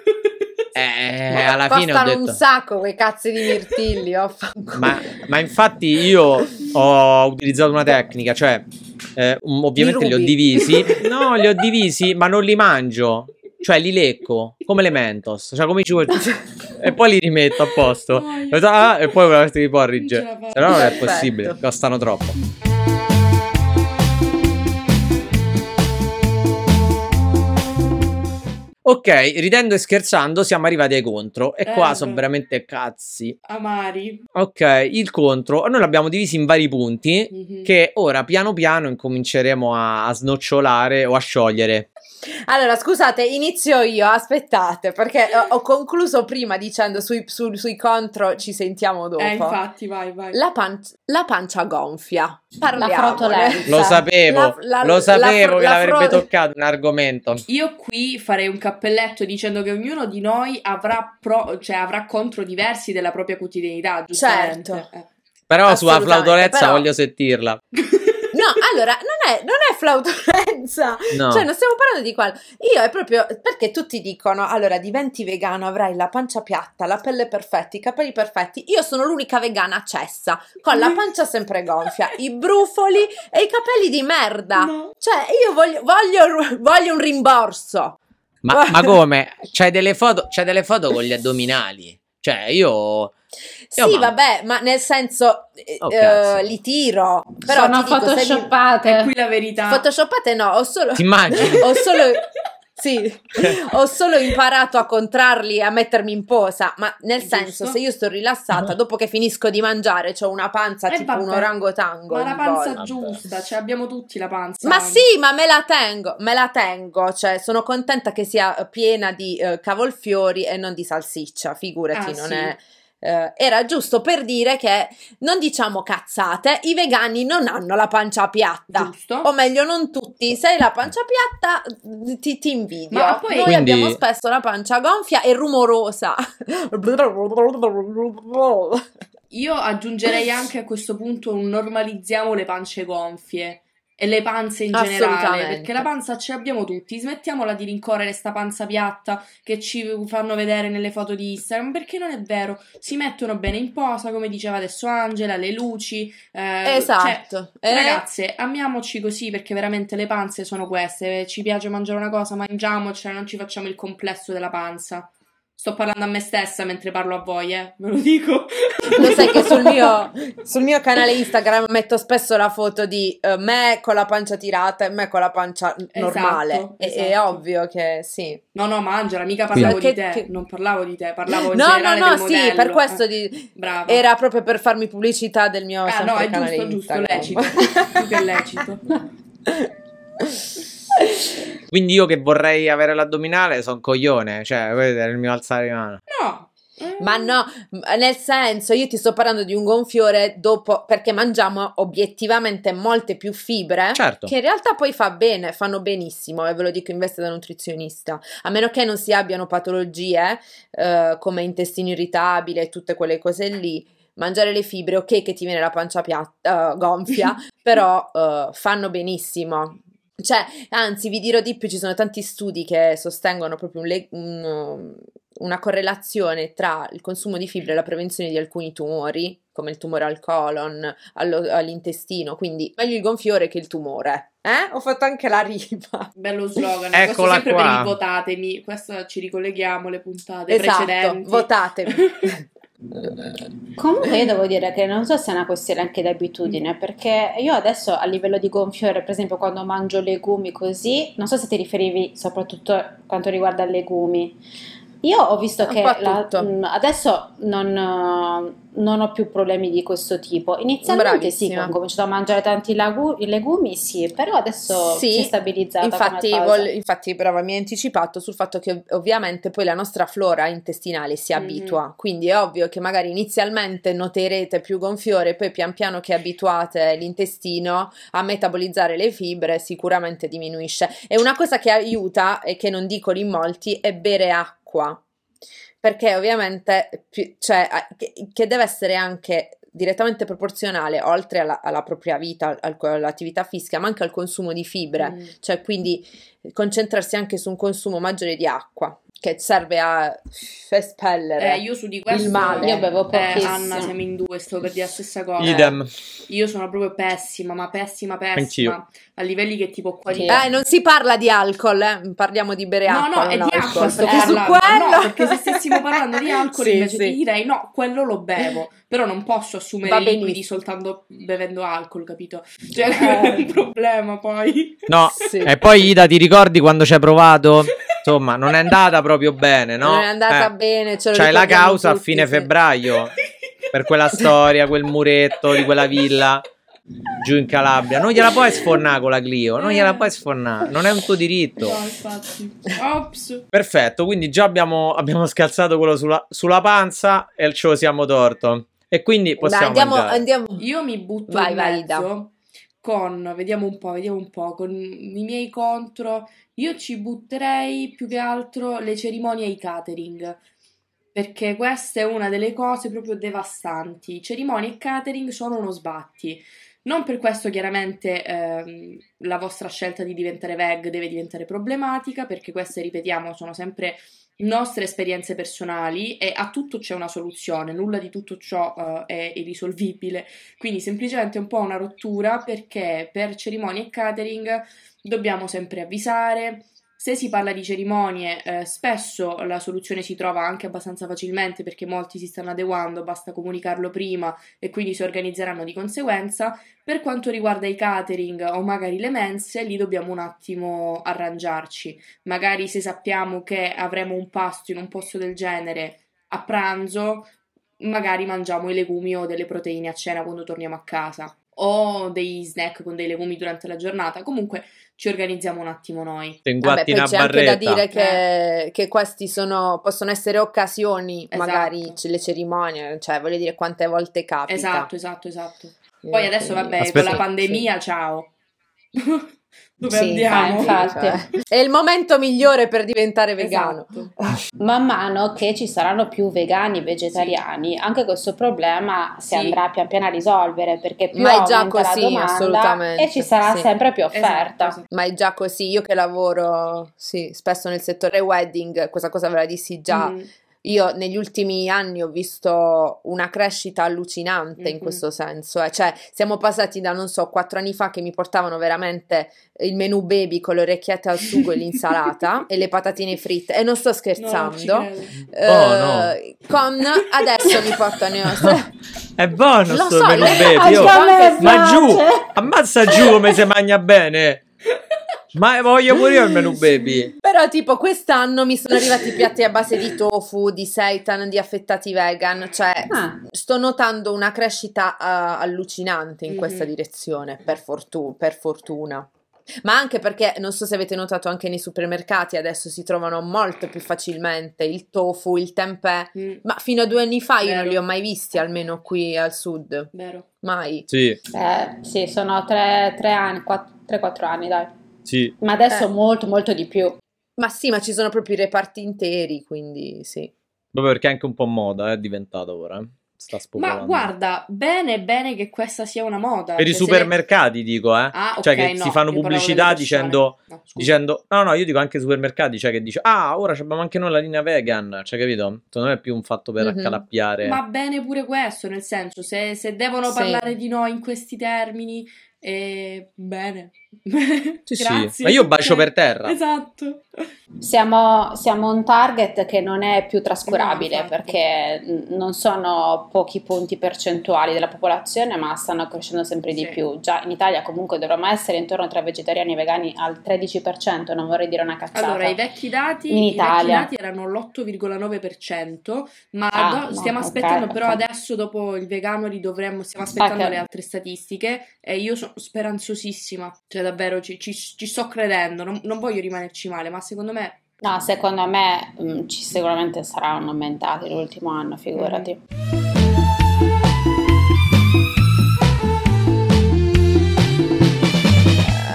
Speaker 1: Eh,
Speaker 3: Ma
Speaker 1: alla fine ho
Speaker 3: costano un
Speaker 1: detto...
Speaker 3: sacco quei cazzi di mirtilli. oh.
Speaker 1: Ma, ma infatti io ho utilizzato una tecnica, cioè eh, ovviamente
Speaker 3: Li
Speaker 1: ho divisi, no, li ho divisi, ma non li mangio, cioè li lecco, come le Mentos, cioè come ci vuoi... e poi li rimetto a posto. "Ah", e poi una di porridge, se no non è possibile, costano troppo. Ok, ridendo e scherzando siamo arrivati ai contro e qua
Speaker 2: Eh,
Speaker 1: sono
Speaker 2: beh.
Speaker 1: veramente cazzi.
Speaker 2: Amari.
Speaker 1: Ok, il contro, noi l'abbiamo diviso in vari punti
Speaker 2: Mhm.
Speaker 1: che ora piano piano incominceremo a, a snocciolare o a sciogliere.
Speaker 3: Allora, scusate, inizio io, aspettate, perché ho, ho concluso prima dicendo sui, su- sui contro ci sentiamo dopo.
Speaker 2: Eh, infatti, vai, vai.
Speaker 3: La, pan- la pancia gonfia. Parliamone.
Speaker 4: frotolenza.
Speaker 1: Lo sapevo,
Speaker 3: La- la-
Speaker 1: lo
Speaker 3: la
Speaker 1: sapevo
Speaker 3: fro-
Speaker 1: che
Speaker 3: la
Speaker 1: l'avrebbe
Speaker 3: fro-
Speaker 1: toccato un argomento.
Speaker 2: Io qui farei un cappelletto dicendo che ognuno di noi avrà, pro, cioè, avrà contro diversi della propria quotidianità, giustamente.
Speaker 3: Certo.
Speaker 2: Eh.
Speaker 1: Però sulla flautolenza
Speaker 3: però-
Speaker 1: voglio sentirla.
Speaker 3: No, allora, non è, non è flautolenza.
Speaker 1: No.
Speaker 3: Cioè, non stiamo parlando di quello. Io è proprio perché tutti dicono: allora diventi vegano, avrai la pancia piatta, la pelle perfetta, i capelli perfetti. Io sono l'unica vegana cessa, con la pancia sempre gonfia, i brufoli e i capelli di merda.
Speaker 2: No.
Speaker 3: Cioè, io voglio, voglio, voglio un rimborso.
Speaker 1: Ma, ma come? C'hai delle foto, c'hai delle foto con gli addominali? Cioè, io...
Speaker 3: Sì,
Speaker 1: Io, ma-
Speaker 3: vabbè, ma nel senso eh,
Speaker 1: Oh,
Speaker 3: eh,
Speaker 1: cazzo.
Speaker 3: li tiro. Però
Speaker 4: Sono
Speaker 3: ti dico, se li-
Speaker 4: photoshoppate.
Speaker 2: È qui la verità.
Speaker 3: Photoshoppate no, ho solo.
Speaker 1: Ti immagini?
Speaker 3: ho solo. Sì, ho solo imparato a contrarli e a mettermi in posa, ma nel
Speaker 2: Giusto.
Speaker 3: senso, se io sto rilassata, dopo che finisco di mangiare, ho una panza
Speaker 2: Eh,
Speaker 3: tipo un
Speaker 2: vabbè.
Speaker 3: orangotango.
Speaker 2: Ma la panza
Speaker 3: volta.
Speaker 2: giusta, cioè abbiamo tutti la panza.
Speaker 3: Ma sì, ma me la tengo, me la tengo, cioè sono contenta che sia piena di eh, cavolfiori e non di salsiccia, figurati,
Speaker 2: Ah,
Speaker 3: non
Speaker 2: sì.
Speaker 3: è... eh, era giusto per dire che non diciamo cazzate, i vegani non hanno la pancia piatta.
Speaker 2: Giusto.
Speaker 3: O meglio, non tutti. Se hai la pancia piatta, ti, ti invidio.
Speaker 2: Ma poi-
Speaker 3: Noi
Speaker 1: Quindi-
Speaker 3: abbiamo spesso la pancia gonfia e rumorosa.
Speaker 2: Io aggiungerei anche a questo punto un normalizziamo le pance gonfie e le panze in generale, perché la panza ce l'abbiamo tutti, smettiamola di rincorrere sta panza piatta che ci fanno vedere nelle foto di Instagram, perché non è vero, si mettono bene in posa, come diceva adesso Angela, le luci, eh,
Speaker 3: esatto.
Speaker 2: cioè,
Speaker 3: Eh,
Speaker 2: Ragazze, amiamoci così perché veramente le panze sono queste. Ci piace mangiare una cosa, mangiamocela, non ci facciamo il complesso della panza. Sto parlando a me stessa mentre parlo a voi, eh, ve lo dico.
Speaker 3: Lo sai che sul mio, sul mio canale Instagram metto spesso la foto di uh, me con la pancia tirata e me con la pancia normale.
Speaker 2: Esatto,
Speaker 3: E- È,
Speaker 2: esatto.
Speaker 3: ovvio che sì.
Speaker 2: No, no, ma Angela, mica parlavo
Speaker 3: Che-
Speaker 2: di te,
Speaker 3: che-
Speaker 2: non parlavo di te, parlavo in
Speaker 3: No, no, no, sì, per questo
Speaker 2: Eh,
Speaker 3: di-
Speaker 2: Brava.
Speaker 3: era proprio per farmi pubblicità del mio
Speaker 2: Ah, no, è
Speaker 3: canale
Speaker 2: giusto, giusto,
Speaker 3: Instagram.
Speaker 2: lecito. Più che lecito.
Speaker 1: Quindi io che vorrei avere l'addominale sono coglione, cioè, questo è il mio alzare di mano.
Speaker 2: No.
Speaker 3: Ma no, m- nel senso, io ti sto parlando di un gonfiore dopo perché mangiamo obiettivamente molte più fibre.
Speaker 1: Certo.
Speaker 3: Che in realtà poi fa bene, fanno benissimo, e ve lo dico in veste da nutrizionista. A meno che non si abbiano patologie eh, come intestino irritabile e tutte quelle cose lì. Mangiare le fibre, ok che ti viene la pancia piatta, eh, gonfia, però eh, fanno benissimo. Cioè, anzi, vi dirò di più, ci sono tanti studi che sostengono proprio un le- un- una correlazione tra il consumo di fibre e la prevenzione di alcuni tumori, come il tumore al colon, allo- all'intestino, quindi meglio il gonfiore che il tumore. Eh? Ho fatto anche la rima.
Speaker 2: Bello slogan. Questo
Speaker 1: Eccola
Speaker 2: sempre
Speaker 1: qua.
Speaker 2: per il votatemi. Questo ci ricolleghiamo le puntate
Speaker 3: Esatto,
Speaker 2: precedenti.
Speaker 3: votatemi.
Speaker 4: Comunque io devo dire che non so se è una questione anche di abitudine, perché io adesso a livello di gonfiore, per esempio quando mangio legumi così, non so se ti riferivi soprattutto quanto riguarda legumi. Io ho visto che la- mh, adesso non, eh, non ho più problemi di questo tipo. Inizialmente sì,
Speaker 3: Bravissima.
Speaker 4: ho cominciato a mangiare tanti lagu- legumi, sì, però adesso
Speaker 3: Sì,
Speaker 4: si è stabilizzata
Speaker 3: Infatti, vol- infatti, brava, mi hai anticipato sul fatto che ov- ovviamente poi la nostra flora intestinale si
Speaker 2: Mhm.
Speaker 3: abitua, quindi è ovvio che magari inizialmente noterete più gonfiore, poi pian piano che abituate l'intestino a metabolizzare le fibre, sicuramente diminuisce. E una cosa che aiuta e che non dicono in molti è bere acqua. Perché ovviamente, cioè, che deve essere anche direttamente proporzionale, oltre alla, alla propria vita, al- all'attività fisica, ma anche al consumo di fibre.
Speaker 2: Mm.
Speaker 3: cioè quindi concentrarsi anche su un consumo maggiore di acqua che serve a espellere
Speaker 2: Eh, io su di questo
Speaker 3: il male.
Speaker 4: Io bevo
Speaker 2: Eh,
Speaker 4: pochissimo.
Speaker 2: Anna, siamo in due, sto per dire la stessa cosa.
Speaker 1: Idem.
Speaker 2: Io sono proprio pessima, ma pessima,
Speaker 1: Anch'io.
Speaker 2: pessima. A livelli che tipo qua.
Speaker 3: Eh, non si parla di alcol, eh, parliamo di bere
Speaker 2: No,
Speaker 3: acqua.
Speaker 2: no, è
Speaker 3: non
Speaker 2: di
Speaker 3: alcol,
Speaker 2: acqua sto
Speaker 3: perché su
Speaker 2: parlando.
Speaker 3: quello...
Speaker 2: No, perché se stessimo parlando di alcol
Speaker 3: Sì,
Speaker 2: invece
Speaker 3: sì.
Speaker 2: ti direi no, quello lo bevo, però non posso assumere
Speaker 3: Va
Speaker 2: liquidi
Speaker 3: benissimo.
Speaker 2: soltanto bevendo alcol, capito? Cioè,
Speaker 3: Eh.
Speaker 2: è un problema poi.
Speaker 1: No,
Speaker 3: Sì.
Speaker 1: e poi Ida, ti ricordi quando ci hai provato? Insomma, non è andata proprio bene, no?
Speaker 3: Non è andata
Speaker 1: Eh,
Speaker 3: bene,
Speaker 1: C'hai la causa a
Speaker 3: tutti,
Speaker 1: fine
Speaker 3: sì.
Speaker 1: febbraio per quella storia, quel muretto di quella villa giù in Calabria. Non gliela puoi sfornare con la Clio, non gliela puoi sfornare, non è un tuo diritto.
Speaker 2: No, infatti. Ops.
Speaker 1: Perfetto, quindi già abbiamo, abbiamo scalzato quello sulla, sulla panza e ce lo siamo torto. E quindi
Speaker 3: Dai,
Speaker 1: possiamo
Speaker 3: andiamo,
Speaker 1: mangiare.
Speaker 3: andiamo.
Speaker 2: Io mi butto
Speaker 3: Vai,
Speaker 2: in
Speaker 3: vai,
Speaker 2: mezzo con, vediamo un po', vediamo un po', con i miei contro. Io ci butterei più che altro le cerimonie e i catering. Perché questa è una delle cose proprio devastanti. Cerimonie e catering sono uno sbatti. Non per questo chiaramente ehm, la vostra scelta di diventare veg deve diventare problematica, perché queste, ripetiamo, sono sempre nostre esperienze personali e a tutto c'è una soluzione, nulla di tutto ciò eh, è irrisolvibile. Quindi semplicemente un po' una rottura perché per cerimonie e catering dobbiamo sempre avvisare. Se si parla di cerimonie, eh, spesso la soluzione si trova anche abbastanza facilmente perché molti si stanno adeguando, basta comunicarlo prima e quindi si organizzeranno di conseguenza. Per quanto riguarda i catering o magari le mense, lì dobbiamo un attimo arrangiarci. Magari se sappiamo che avremo un pasto in un posto del genere a pranzo, magari mangiamo i legumi o delle proteine a cena quando torniamo a casa. O dei snack con dei legumi durante la giornata. Comunque ci organizziamo un attimo noi.
Speaker 3: Vabbè, poi c'è anche da
Speaker 1: barretta.
Speaker 3: dire che, che questi sono, possono essere occasioni,
Speaker 2: Esatto.
Speaker 3: magari le cerimonie, cioè voglio dire quante volte capita.
Speaker 2: Esatto, esatto, esatto. Poi
Speaker 3: Eh,
Speaker 2: adesso,
Speaker 3: quindi-
Speaker 2: vabbè,
Speaker 1: Aspetta.
Speaker 2: con la pandemia, ciao. Dove
Speaker 3: Sì,
Speaker 2: andiamo?
Speaker 4: infatti.
Speaker 3: Cioè, è il momento migliore per diventare vegano.
Speaker 2: Esatto.
Speaker 4: Man mano che ci saranno più vegani, vegetariani, anche questo problema si
Speaker 2: Sì.
Speaker 4: andrà pian piano a risolvere perché più
Speaker 3: Ma è già
Speaker 4: aumenta
Speaker 3: così,
Speaker 4: la domanda
Speaker 3: assolutamente,
Speaker 4: e ci sarà
Speaker 3: sì.
Speaker 4: sempre più offerta.
Speaker 2: Esatto,
Speaker 3: Ma è già così, io che lavoro sì, spesso nel settore wedding, quesa cosa ve la dissi già
Speaker 2: Mm.
Speaker 3: Io negli ultimi anni ho visto una crescita allucinante mm-hmm. in questo senso, eh. cioè siamo passati da non so quattro anni fa che mi portavano veramente il menù baby con le orecchiette al sugo e l'insalata e le patatine fritte e non sto scherzando, no,
Speaker 1: eh, oh, no.
Speaker 3: con adesso mi portano
Speaker 1: è buono
Speaker 3: Lo
Speaker 1: sto
Speaker 3: so,
Speaker 1: menù baby, oh. ma giù, ammazza giù come si mangia bene. Ma voglio pure io il menù baby.
Speaker 3: Però tipo quest'anno mi sono arrivati piatti a base di tofu, di seitan, di affettati vegan, cioè
Speaker 4: Ah.
Speaker 3: sto notando una crescita eh, allucinante in questa
Speaker 2: Mhm.
Speaker 3: direzione, per, fortu- per fortuna. Ma anche perché non so se avete notato anche nei supermercati adesso si trovano molto più facilmente il tofu, il tempeh,
Speaker 2: Mm,
Speaker 3: ma fino a due anni fa io non
Speaker 2: Vero.
Speaker 3: li ho mai visti, almeno qui al sud,
Speaker 2: vero.
Speaker 3: mai.
Speaker 1: Sì,
Speaker 4: Eh, sì, sono tre, tre anni, 3-4 anni, dai.
Speaker 1: Sì.
Speaker 4: Ma adesso
Speaker 3: Eh.
Speaker 4: molto, molto di più.
Speaker 3: Ma sì, ma ci sono proprio i reparti interi, quindi sì.
Speaker 1: Proprio perché è anche un po' moda, è diventato ora. eh. Sta
Speaker 2: Ma
Speaker 1: spopolando.
Speaker 2: guarda, bene, bene che questa sia una moda.
Speaker 1: Per i
Speaker 2: cioè, se le-
Speaker 1: supermercati dico, eh.
Speaker 2: Ah,
Speaker 1: cioè che
Speaker 2: no,
Speaker 1: si fanno pubblicità dicendo,
Speaker 2: No,
Speaker 1: dicendo, no, no, io dico anche supermercati, cioè che dice, ah, ora abbiamo anche noi la linea vegan, cioè capito? Non è più un fatto per
Speaker 3: Mhm.
Speaker 1: accalappiare.
Speaker 2: Ma bene pure questo, nel senso, se, se devono
Speaker 3: Sì.
Speaker 2: parlare di noi in questi termini, eh, bene.
Speaker 1: Sì, sì. Ma io bacio per terra.
Speaker 2: Esatto.
Speaker 4: Siamo, siamo un target che non è più trascurabile
Speaker 2: No, infatti.
Speaker 4: perché non sono pochi punti percentuali della popolazione, ma stanno crescendo sempre di
Speaker 2: Sì.
Speaker 4: più. Già in Italia comunque dovremmo essere intorno tra vegetariani e vegani al 13%, non vorrei dire una cazzata.
Speaker 2: Allora, i vecchi dati,
Speaker 4: In
Speaker 2: i vecchi
Speaker 4: Italia.
Speaker 2: dati erano l'8,9%, ma
Speaker 4: Ah,
Speaker 2: do-
Speaker 4: no,
Speaker 2: stiamo
Speaker 4: ok,
Speaker 2: aspettando, però
Speaker 4: ok.
Speaker 2: adesso dopo il vegano li dovremmo, stiamo aspettando
Speaker 4: Ok.
Speaker 2: le altre statistiche e io sono speranzosissima, cioè davvero ci, ci- ci sto credendo, non, non voglio rimanerci male, ma secondo me
Speaker 4: No, secondo me mm, ci sicuramente saranno aumentati l'ultimo anno, figurati.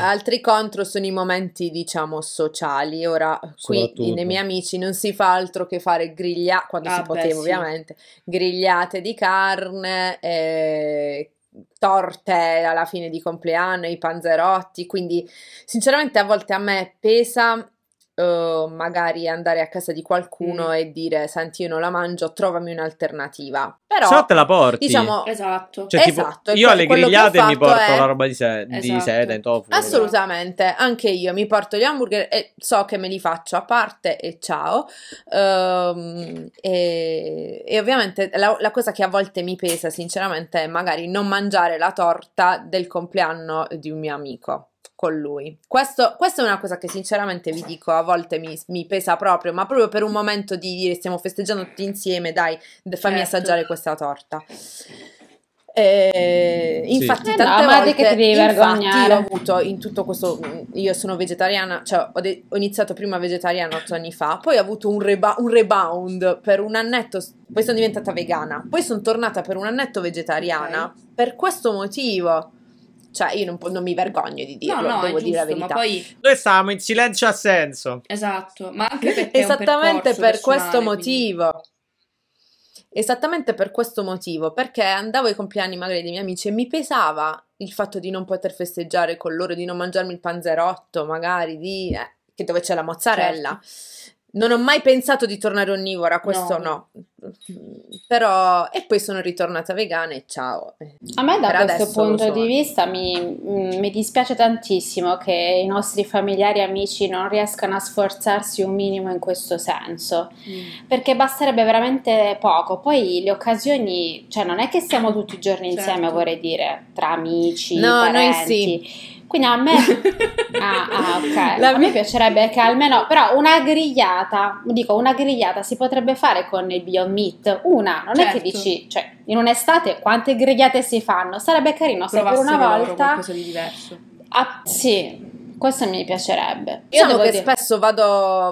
Speaker 3: Altri contro sono i momenti, diciamo, sociali. Ora, qui nei miei amici non si fa altro che fare grigliate, quando
Speaker 2: Ah,
Speaker 3: si
Speaker 2: beh,
Speaker 3: poteva
Speaker 2: sì.
Speaker 3: ovviamente, grigliate di carne, eh, torte alla fine di compleanno, i panzerotti. Quindi, sinceramente, a volte a me pesa eh, magari andare a casa di qualcuno
Speaker 2: Mm.
Speaker 3: e dire, senti, io non la mangio, trovami un'alternativa. Però,
Speaker 1: Se no te la porti.
Speaker 3: diciamo,
Speaker 2: esatto.
Speaker 1: Cioè, tipo,
Speaker 3: esatto, e
Speaker 1: io alle grigliate mi porto
Speaker 3: è-
Speaker 1: la roba di, se- di
Speaker 2: Esatto.
Speaker 1: seta, in tofu.
Speaker 3: Assolutamente, anche io mi porto gli hamburger e so che me li faccio a parte e ciao. Ehm, e, e ovviamente la, la cosa che a volte mi pesa, sinceramente, è magari non mangiare la torta del compleanno di un mio amico con lui. Questo, questa è una cosa che sinceramente vi dico, a volte mi, mi pesa proprio, ma proprio per un momento di dire stiamo festeggiando tutti insieme, dai, fammi
Speaker 2: Certo.
Speaker 3: assaggiare questa torta. Eh, infatti,
Speaker 4: Eh no,
Speaker 3: tante
Speaker 4: di
Speaker 3: volte
Speaker 4: che ti devi vergognare?
Speaker 3: ho avuto in tutto questo. Io sono vegetariana, cioè ho, de- ho iniziato prima vegetariana otto anni fa, poi ho avuto un, reba- un rebound per un annetto, poi sono diventata vegana, poi sono tornata per un annetto vegetariana per questo motivo. Cioè, io non, po- non mi vergogno di dirlo,
Speaker 2: no, no,
Speaker 3: devo dire la
Speaker 2: giusto, ma
Speaker 3: verità.
Speaker 2: poi
Speaker 1: Noi stavamo in silenzio a senso.
Speaker 2: esatto, ma anche perché
Speaker 3: Esattamente per questo
Speaker 2: quindi-
Speaker 3: motivo. Esattamente per questo motivo, perché andavo ai compleanni magari dei miei amici e mi pesava il fatto di non poter festeggiare con loro, di non mangiarmi il panzerotto, magari di eh, che dove c'è la mozzarella. Non ho mai pensato di tornare onnivora, questo
Speaker 2: No.
Speaker 3: no. Però e poi sono ritornata vegana e ciao.
Speaker 4: A me da
Speaker 3: Per
Speaker 4: questo punto di vista mi, mm, mi dispiace tantissimo che i nostri familiari e amici non riescano a sforzarsi un minimo in questo senso,
Speaker 2: Mm.
Speaker 4: perché basterebbe veramente poco. Poi le occasioni, cioè non è che stiamo tutti i giorni insieme,
Speaker 2: Certo.
Speaker 4: vorrei dire, tra amici,
Speaker 3: No, noi
Speaker 4: parenti. Quindi a me, ah, ah, ok,
Speaker 3: La
Speaker 4: a me piacerebbe che almeno, però una grigliata, dico una grigliata si potrebbe fare con il Beyond Meat, una, non è che
Speaker 2: Certo.
Speaker 4: dici, cioè in un'estate quante grigliate si fanno? Sarebbe carino se per
Speaker 2: Provassero
Speaker 4: una
Speaker 2: loro
Speaker 4: volta...
Speaker 2: qualcosa di diverso.
Speaker 4: Ah, sì, questo mi piacerebbe. Io
Speaker 3: Diciamo che
Speaker 4: dire-
Speaker 3: spesso vado,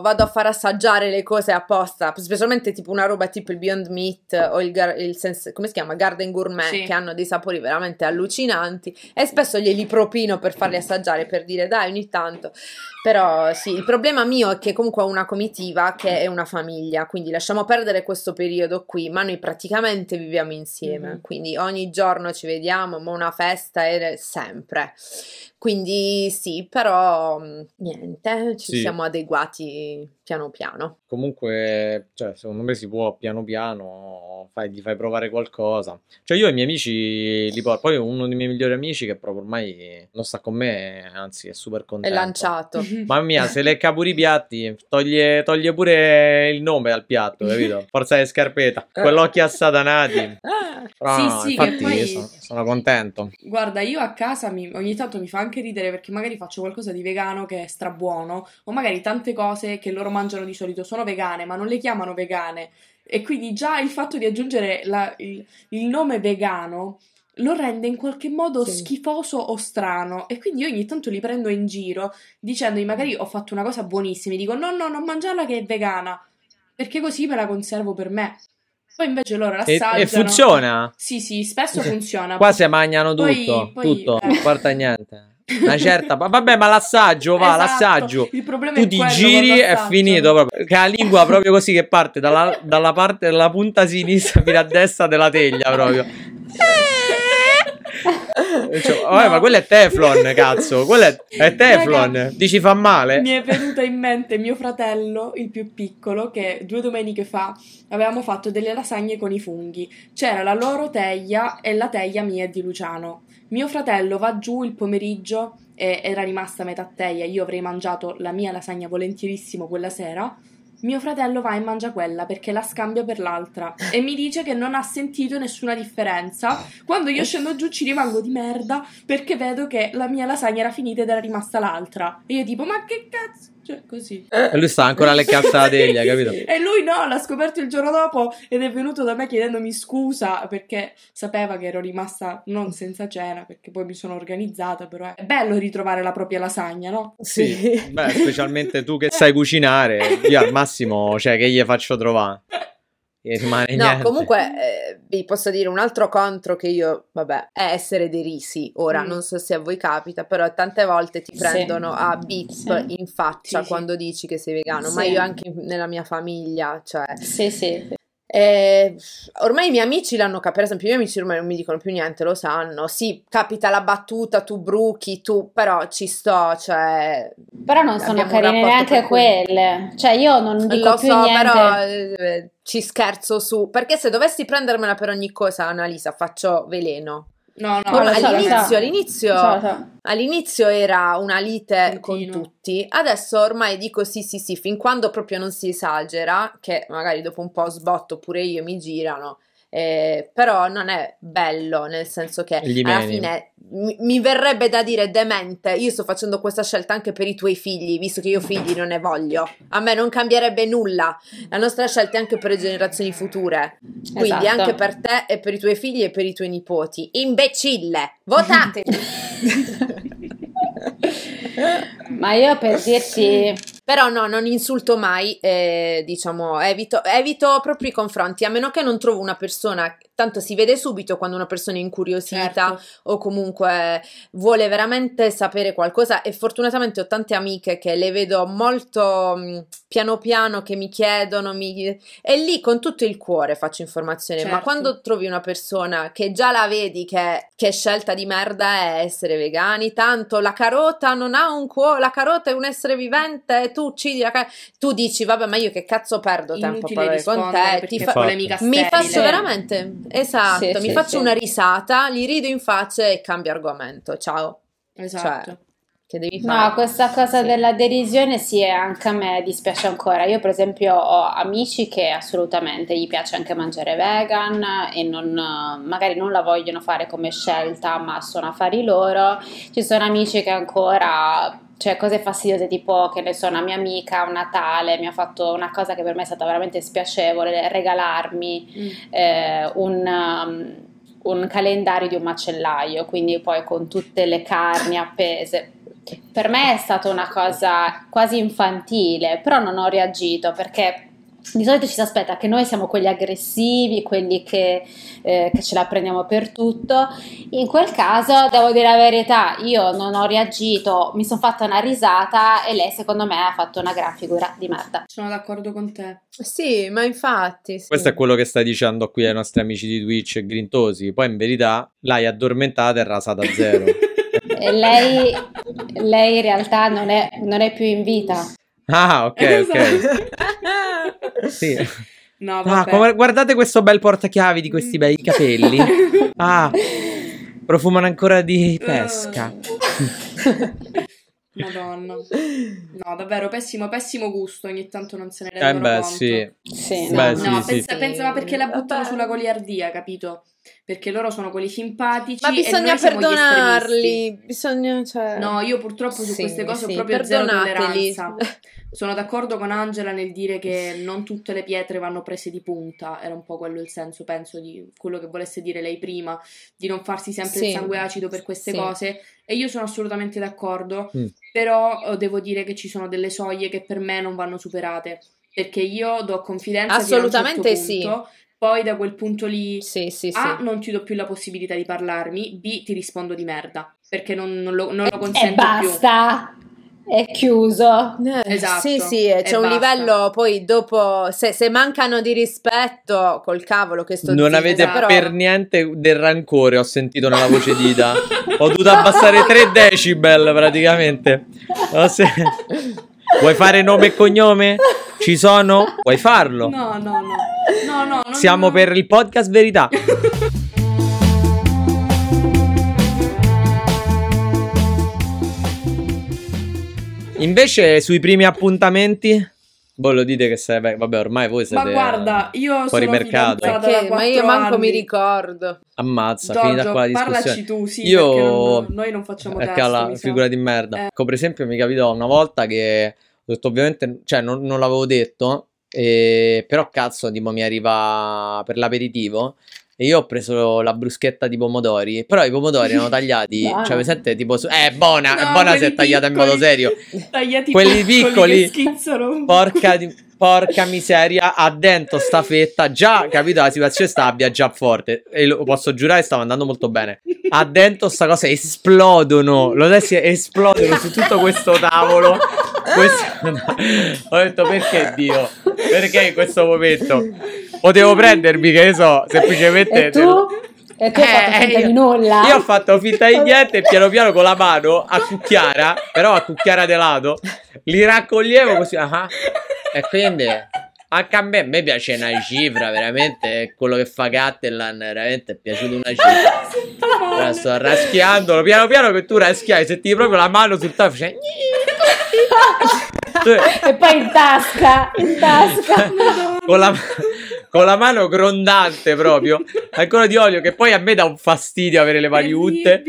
Speaker 3: vado a far assaggiare le cose apposta, specialmente tipo una roba tipo il Beyond Meat o il, il Sense- come si chiama? Garden Gourmet,
Speaker 2: Sì.
Speaker 3: che hanno dei sapori veramente allucinanti e spesso glieli propino per farli assaggiare, per dire dai ogni tanto. Però sì, il problema mio è che comunque ho una comitiva che è una famiglia, quindi lasciamo perdere questo periodo qui, ma noi praticamente viviamo insieme,
Speaker 2: Mhm.
Speaker 3: quindi ogni giorno ci vediamo, ma una festa è sempre. Quindi sì, però però mh, niente, ci
Speaker 1: Sì.
Speaker 3: siamo adeguati piano piano.
Speaker 1: Comunque, cioè, secondo me si può piano piano, fai- gli fai provare qualcosa. Cioè, io i miei amici li porto. Poi uno dei miei migliori amici che proprio ormai non sta con me, anzi, è super
Speaker 3: È
Speaker 1: contento.
Speaker 3: lanciato.
Speaker 1: Mamma mia, se lecca pure i piatti, toglie, toglie pure il nome al piatto, capito? Forza di scarpetta, quell'occhi assatanati.
Speaker 3: Ah,
Speaker 1: Però,
Speaker 2: Sì, sì, che
Speaker 1: infatti,
Speaker 2: poi-
Speaker 1: sono, sono contento.
Speaker 2: Guarda, io a casa mi- ogni tanto mi fa anche ridere perché magari faccio qualcosa di vegano che è strabuono, o magari tante cose che loro mangiano di solito sono vegane, ma non le chiamano vegane. E quindi già il fatto di aggiungere la- il, il nome vegano lo rende in qualche modo
Speaker 3: Sì.
Speaker 2: schifoso o strano. E quindi io ogni tanto li prendo in giro dicendogli magari ho fatto una cosa buonissima, e dico no, no, non mangiarla che è vegana, perché così me la conservo per me. Poi invece loro
Speaker 1: E,
Speaker 2: l'assaggiano.
Speaker 1: e funziona.
Speaker 2: Sì, sì, spesso funziona.
Speaker 1: Qua si mangiano
Speaker 2: Poi-
Speaker 1: tutto,
Speaker 2: poi,
Speaker 1: tutto,
Speaker 2: eh.
Speaker 1: non porta niente. Una certa, ma vabbè, ma l'assaggio va,
Speaker 2: Esatto,
Speaker 1: l'assaggio.
Speaker 2: Il problema
Speaker 1: Tu
Speaker 2: è
Speaker 1: ti giri è finito proprio. Che la lingua proprio così che parte dalla, dalla parte della punta sinistra fino a destra della teglia proprio. Cioè, vabbè,
Speaker 2: No.
Speaker 1: ma quello è Teflon, cazzo. Quello è, è Teflon.
Speaker 2: Raga,
Speaker 1: Dici fa male?
Speaker 2: Mi è venuta in mente mio fratello, il più piccolo, che due domeniche fa avevamo fatto delle lasagne con i funghi. C'era la loro teglia e la teglia mia e di Luciano. Mio fratello va giù il pomeriggio e era rimasta metà teglia. Io avrei mangiato la mia lasagna volentierissimo quella sera. Mio fratello va e mangia quella perché la scambia per l'altra e mi dice che non ha sentito nessuna differenza. Quando io scendo giù ci rimango di merda perché vedo che la mia lasagna era finita ed era rimasta l'altra. E io tipo, ma che cazzo? Cioè, così.
Speaker 1: E lui sta ancora alle cazzo la teglia, capito?
Speaker 2: E lui no, l'ha scoperto il giorno dopo ed è venuto da me chiedendomi scusa perché sapeva che ero rimasta non senza cena perché poi mi sono organizzata, però è bello ritrovare la propria lasagna, no?
Speaker 1: Sì, beh, specialmente tu che sai cucinare, io al massimo, cioè, che gli faccio trovare? Che rimane
Speaker 3: No,
Speaker 1: niente.
Speaker 3: comunque eh, vi posso dire un altro contro che io, vabbè, è essere derisi. Ora,
Speaker 2: Mm.
Speaker 3: non so se a voi capita, però tante volte ti
Speaker 4: Sì.
Speaker 3: prendono a bip
Speaker 4: Sì.
Speaker 3: in faccia
Speaker 2: Sì, sì.
Speaker 3: quando dici che sei vegano, ma
Speaker 4: Sì.
Speaker 3: io anche nella mia famiglia, cioè...
Speaker 4: Sì, sì.
Speaker 3: Eh, ormai i miei amici l'hanno capito, per esempio i miei amici ormai non mi dicono più niente, lo sanno. Sì, capita la battuta, tu bruchi, tu, però ci sto, cioè...
Speaker 4: Però non sono carine neanche
Speaker 3: cui-
Speaker 4: quelle. Cioè, io non dico
Speaker 3: Lo
Speaker 4: più
Speaker 3: so,
Speaker 4: niente.
Speaker 3: però eh, ci scherzo su, perché se dovessi prendermela per ogni cosa, Annalisa, faccio veleno.
Speaker 2: No, no,
Speaker 4: so,
Speaker 3: all'inizio,
Speaker 4: so.
Speaker 3: all'inizio,
Speaker 4: so, so.
Speaker 3: all'inizio era una lite
Speaker 2: Continua.
Speaker 3: con tutti, adesso ormai dico sì, sì, sì, fin quando proprio non si esagera, che magari dopo un po' sbotto pure io mi girano. eh, però non è bello nel senso che
Speaker 1: Gli
Speaker 3: alla
Speaker 1: meni.
Speaker 3: fine mi, mi verrebbe da dire demente io sto facendo questa scelta anche per i tuoi figli visto che io figli non ne voglio a me non cambierebbe nulla la nostra scelta è anche per le generazioni future quindi
Speaker 4: Esatto.
Speaker 3: anche per te e per i tuoi figli e per i tuoi nipoti. Imbecille, votate!
Speaker 4: Ma io per dirti,
Speaker 3: Però no, non insulto mai, eh, diciamo, evito, evito proprio i confronti, a meno che non trovo una persona, tanto si vede subito quando una persona è incuriosita
Speaker 2: Certo.
Speaker 3: o comunque vuole veramente sapere qualcosa e fortunatamente ho tante amiche che le vedo molto mh, piano piano che mi chiedono mi... e lì con tutto il cuore faccio informazione, ma
Speaker 2: Certo.
Speaker 3: quando trovi una persona che già la vedi che, che scelta di merda è essere vegani, tanto la carota non ha un cuore, la carota è un essere vivente, tu uccidi la carota, tu dici vabbè ma io che cazzo perdo tempo a parlare con te, ti fa- mi faccio veramente, esatto,
Speaker 4: Sì,
Speaker 3: mi
Speaker 4: sì,
Speaker 3: faccio
Speaker 4: sì.
Speaker 3: una risata, gli rido in faccia e cambio argomento. Ciao.
Speaker 2: Esatto.
Speaker 3: Cioè, che devi fare?
Speaker 4: no, questa cosa
Speaker 3: Sì.
Speaker 4: della derisione sì, anche a me dispiace ancora. Io, per esempio, ho amici che assolutamente gli piace anche mangiare vegan e non, magari non la vogliono fare come scelta, ma sono affari loro. Ci sono amici che ancora. Cioè, cose fastidiose tipo che ne so, una mia amica a un Natale mi ha fatto una cosa che per me è stata veramente spiacevole, regalarmi
Speaker 2: Mm.
Speaker 4: eh, un, um, un calendario di un macellaio, quindi poi con tutte le carni appese. Per me è stata una cosa quasi infantile, però non ho reagito perché di solito ci si aspetta che noi siamo quelli aggressivi, quelli che, eh, che ce la prendiamo per tutto. In quel caso, devo dire la verità, io non ho reagito, mi sono fatta una risata e lei secondo me ha fatto una gran figura di merda.
Speaker 2: Sono d'accordo con te.
Speaker 3: Sì, ma infatti. sì.
Speaker 1: Questo è quello che stai dicendo qui ai nostri amici di Twitch grintosi. Poi in verità l'hai addormentata e rasata a zero.
Speaker 4: E lei, lei in realtà non è, non è più in vita.
Speaker 1: Ah, ok,
Speaker 2: Esatto.
Speaker 1: ok. Sì.
Speaker 2: No,
Speaker 1: Ah,
Speaker 2: vabbè.
Speaker 1: come- guardate questo bel portachiavi di questi bei capelli. Ah, profumano ancora di pesca.
Speaker 2: Madonna. No, davvero pessimo, pessimo gusto. Ogni tanto non se ne
Speaker 1: Eh
Speaker 2: rendono
Speaker 1: beh,
Speaker 2: conto.
Speaker 1: sì.
Speaker 4: Sì,
Speaker 1: Beh,
Speaker 4: no,
Speaker 1: sì,
Speaker 2: no,
Speaker 1: sì.
Speaker 2: pensa, pensa, ma perché la buttano sulla goliardia, capito? Perché loro sono quelli simpatici
Speaker 3: Ma
Speaker 2: e
Speaker 3: bisogna perdonarli, bisogna, cioè...
Speaker 2: No, io purtroppo su
Speaker 3: Sì,
Speaker 2: queste cose
Speaker 3: sì,
Speaker 2: ho proprio zero tolleranza. Sono d'accordo con Angela nel dire che non tutte le pietre vanno prese di punta, era un po' quello il senso, penso, di quello che volesse dire lei prima, di non farsi sempre
Speaker 3: Sì.
Speaker 2: il sangue acido per queste
Speaker 3: Sì.
Speaker 2: cose. E io sono assolutamente d'accordo,
Speaker 1: Mm.
Speaker 2: però eh, devo dire che ci sono delle soglie che per me non vanno superate, perché io do confidenza fino a un certo
Speaker 3: Assolutamente sì.
Speaker 2: Poi da quel punto lì
Speaker 3: Sì, sì, sì.
Speaker 2: A, non ti do più la possibilità di parlarmi, B, ti rispondo di merda, perché non, non lo, non lo
Speaker 4: E
Speaker 2: consento più.
Speaker 4: basta, è chiuso.
Speaker 2: Esatto,
Speaker 3: Sì, sì,
Speaker 2: e
Speaker 3: c'è un
Speaker 2: basta.
Speaker 3: livello poi dopo, se, se mancano di rispetto, col cavolo che sto
Speaker 1: Non avete
Speaker 3: però-
Speaker 1: per niente del rancore, ho sentito nella voce di Ida. Ho dovuto abbassare 3 decibel praticamente. Ho se- Vuoi fare nome e cognome? Ci sono? Puoi farlo.
Speaker 2: No, no, no. No, no, non-
Speaker 1: Siamo per il podcast Verità. Invece sui primi appuntamenti, voi lo dite che sei, beh, vabbè, ormai voi
Speaker 2: Ma
Speaker 1: siete
Speaker 2: guarda, io
Speaker 1: fuori
Speaker 2: sono
Speaker 1: mercato.
Speaker 3: Perché?
Speaker 2: da
Speaker 3: Ma io manco mi
Speaker 2: anni.
Speaker 3: ricordo.
Speaker 1: Ammazza,
Speaker 2: Giorgio,
Speaker 1: finita qua la
Speaker 2: parlaci
Speaker 1: discussione.
Speaker 2: tu, sì,
Speaker 1: Io-
Speaker 2: perché non- noi non facciamo
Speaker 1: Ecco
Speaker 2: testo,
Speaker 1: la
Speaker 2: mi
Speaker 1: figura di merda.
Speaker 2: Eh.
Speaker 1: Ecco, per esempio, mi capitò una volta che ho detto, ovviamente, cioè, non, non l'avevo detto, e- però cazzo, tipo, mi arriva per l'aperitivo. E io ho preso la bruschetta di pomodori, però i pomodori erano tagliati,
Speaker 4: Buono.
Speaker 1: cioè, presente, tipo, su- eh, buona, è
Speaker 2: No,
Speaker 1: buona se è tagliata in modo
Speaker 2: piccoli.
Speaker 1: serio.
Speaker 2: Tagliati
Speaker 1: Quelli piccoli,
Speaker 2: schizzano.
Speaker 1: Porca, di- porca miseria, ha dentro sta fetta. Già, capito, la situazione sta abbia già forte. E lo posso giurare, stava andando molto bene. Ha dentro sta cosa, esplodono. Lo si esplodono su tutto questo tavolo. Questo- no. Ho detto, perché Dio? Perché in questo momento? Potevo prendermi, che ne so, semplicemente...
Speaker 4: E tu? E tu hai fatto
Speaker 1: Eh,
Speaker 4: finta
Speaker 1: io-
Speaker 4: di nulla?
Speaker 1: Io ho fatto finta di niente e piano piano con la mano a cucchiara, però a cucchiara di lato, li raccoglievo così. ah. E quindi anche a me, a me piace una cifra, veramente. Quello che fa Cattelan, veramente è piaciuto una cifra. Ora sto raschiandolo piano piano che tu raschiai, sentivi proprio la mano sul tavolo. facevi-
Speaker 4: E poi in tasca, in tasca.
Speaker 1: con la, con la mano grondante proprio, ancora di olio, che poi a me dà un fastidio avere le mani unte.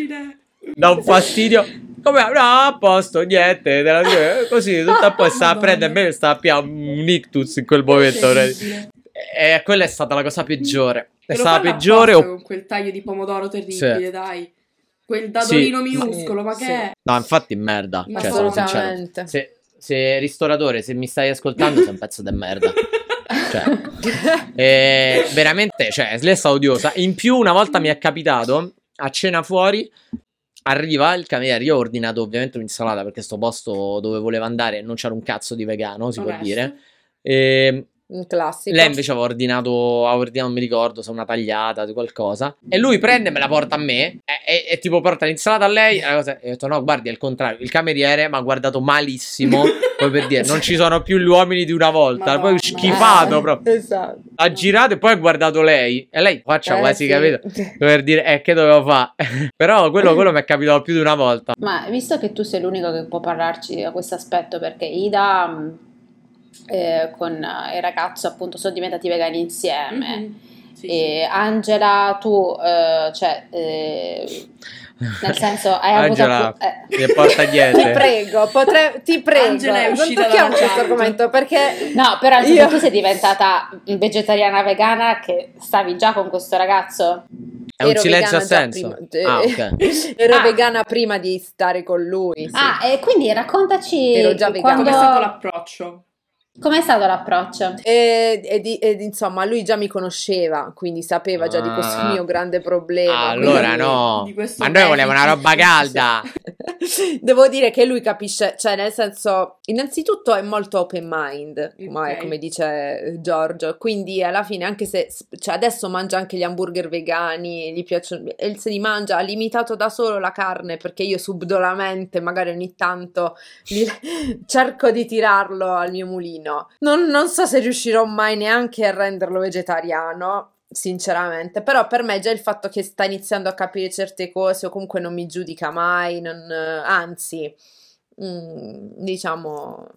Speaker 1: Dà un fastidio. Come no, a posto, niente, te la dico, eh, così tutto a posto. Stava a prendere me, stava a piare un ictus in quel momento. E quella è stata la cosa peggiore. È stata
Speaker 2: fanno
Speaker 1: peggiore. o-
Speaker 2: con quel taglio di pomodoro terribile,
Speaker 1: Sì.
Speaker 2: dai. Quel dadolino
Speaker 1: Sì.
Speaker 2: minuscolo, ma che
Speaker 3: Sì.
Speaker 2: è?
Speaker 1: No, infatti, merda.
Speaker 2: Ma
Speaker 1: Cioè, sono sincero.
Speaker 3: Assolutamente.
Speaker 1: Se, se ristoratore, se mi stai ascoltando, sei un pezzo di merda. Cioè, eh, veramente, cioè, lei è stata odiosa. In più, una volta mi è capitato a cena fuori. Arriva il cameriere. Io ho ordinato ovviamente un'insalata perché sto posto dove voleva andare non c'era un cazzo di vegano, si può
Speaker 2: Onesto.
Speaker 1: dire. E
Speaker 3: Un classico.
Speaker 1: lei invece aveva ordinato, aveva ordinato, non mi ricordo se una tagliata di qualcosa. E lui prende e me la porta a me. E, e- e tipo porta l'insalata a lei. E, la cosa- e ho detto: No, guardi, è il contrario. Il cameriere mi ha guardato malissimo. Poi per dire, non ci sono più gli uomini di una volta.
Speaker 2: Madonna.
Speaker 1: Poi schifato
Speaker 3: Eh,
Speaker 1: proprio.
Speaker 3: Esatto.
Speaker 1: Ha girato e poi ha guardato lei. E lei faccia
Speaker 3: Eh,
Speaker 1: quasi
Speaker 3: sì.
Speaker 1: capito. Per dire, eh, che dovevo fare? Però quello, quello mi è capitato più di una volta.
Speaker 4: Ma visto che tu sei l'unico che può parlarci di questo aspetto, perché Ida eh, con eh, il ragazzo appunto sono diventati vegani insieme.
Speaker 2: Mhm. Sì,
Speaker 4: E Angela, tu, eh, cioè, eh, nel senso, hai avuto...
Speaker 1: Angela,
Speaker 4: appu- eh,
Speaker 1: mi porta
Speaker 3: Ti
Speaker 1: dietro.
Speaker 3: prego, potrei, ti prego,
Speaker 2: Angela è
Speaker 3: non
Speaker 2: uscita
Speaker 3: tocchiamo questo argomento perché
Speaker 4: No, però
Speaker 3: Io-
Speaker 4: tu sei diventata vegetariana vegana che stavi già con questo ragazzo.
Speaker 1: È un
Speaker 3: ero
Speaker 1: silenzio a senso.
Speaker 3: prima.
Speaker 1: Ah, ok.
Speaker 3: ero
Speaker 4: Ah.
Speaker 3: vegana prima di stare con lui. sì.
Speaker 4: Ah, e quindi raccontaci
Speaker 3: Ero già vegana.
Speaker 4: quando...
Speaker 2: Com'è stato l'approccio?
Speaker 4: Com'è stato l'approccio?
Speaker 3: E, e di- ed, insomma, lui già mi conosceva, quindi sapeva già di questo
Speaker 1: Ah.
Speaker 3: mio grande problema.
Speaker 1: Allora
Speaker 3: quindi-
Speaker 1: no, ma noi volevamo una roba calda.
Speaker 3: Devo dire che lui capisce, cioè nel senso, innanzitutto è molto open mind, come,
Speaker 2: Ok.
Speaker 3: come dice Giorgio, quindi alla fine anche se cioè adesso mangia anche gli hamburger vegani, gli piacciono, e se li mangia, ha limitato da solo la carne perché io subdolamente magari ogni tanto li- cerco di tirarlo al mio mulino. Non, non so se riuscirò mai neanche a renderlo vegetariano. Sinceramente, però per me già il fatto che sta iniziando a capire certe cose o comunque non mi giudica mai, non- anzi, mm, diciamo,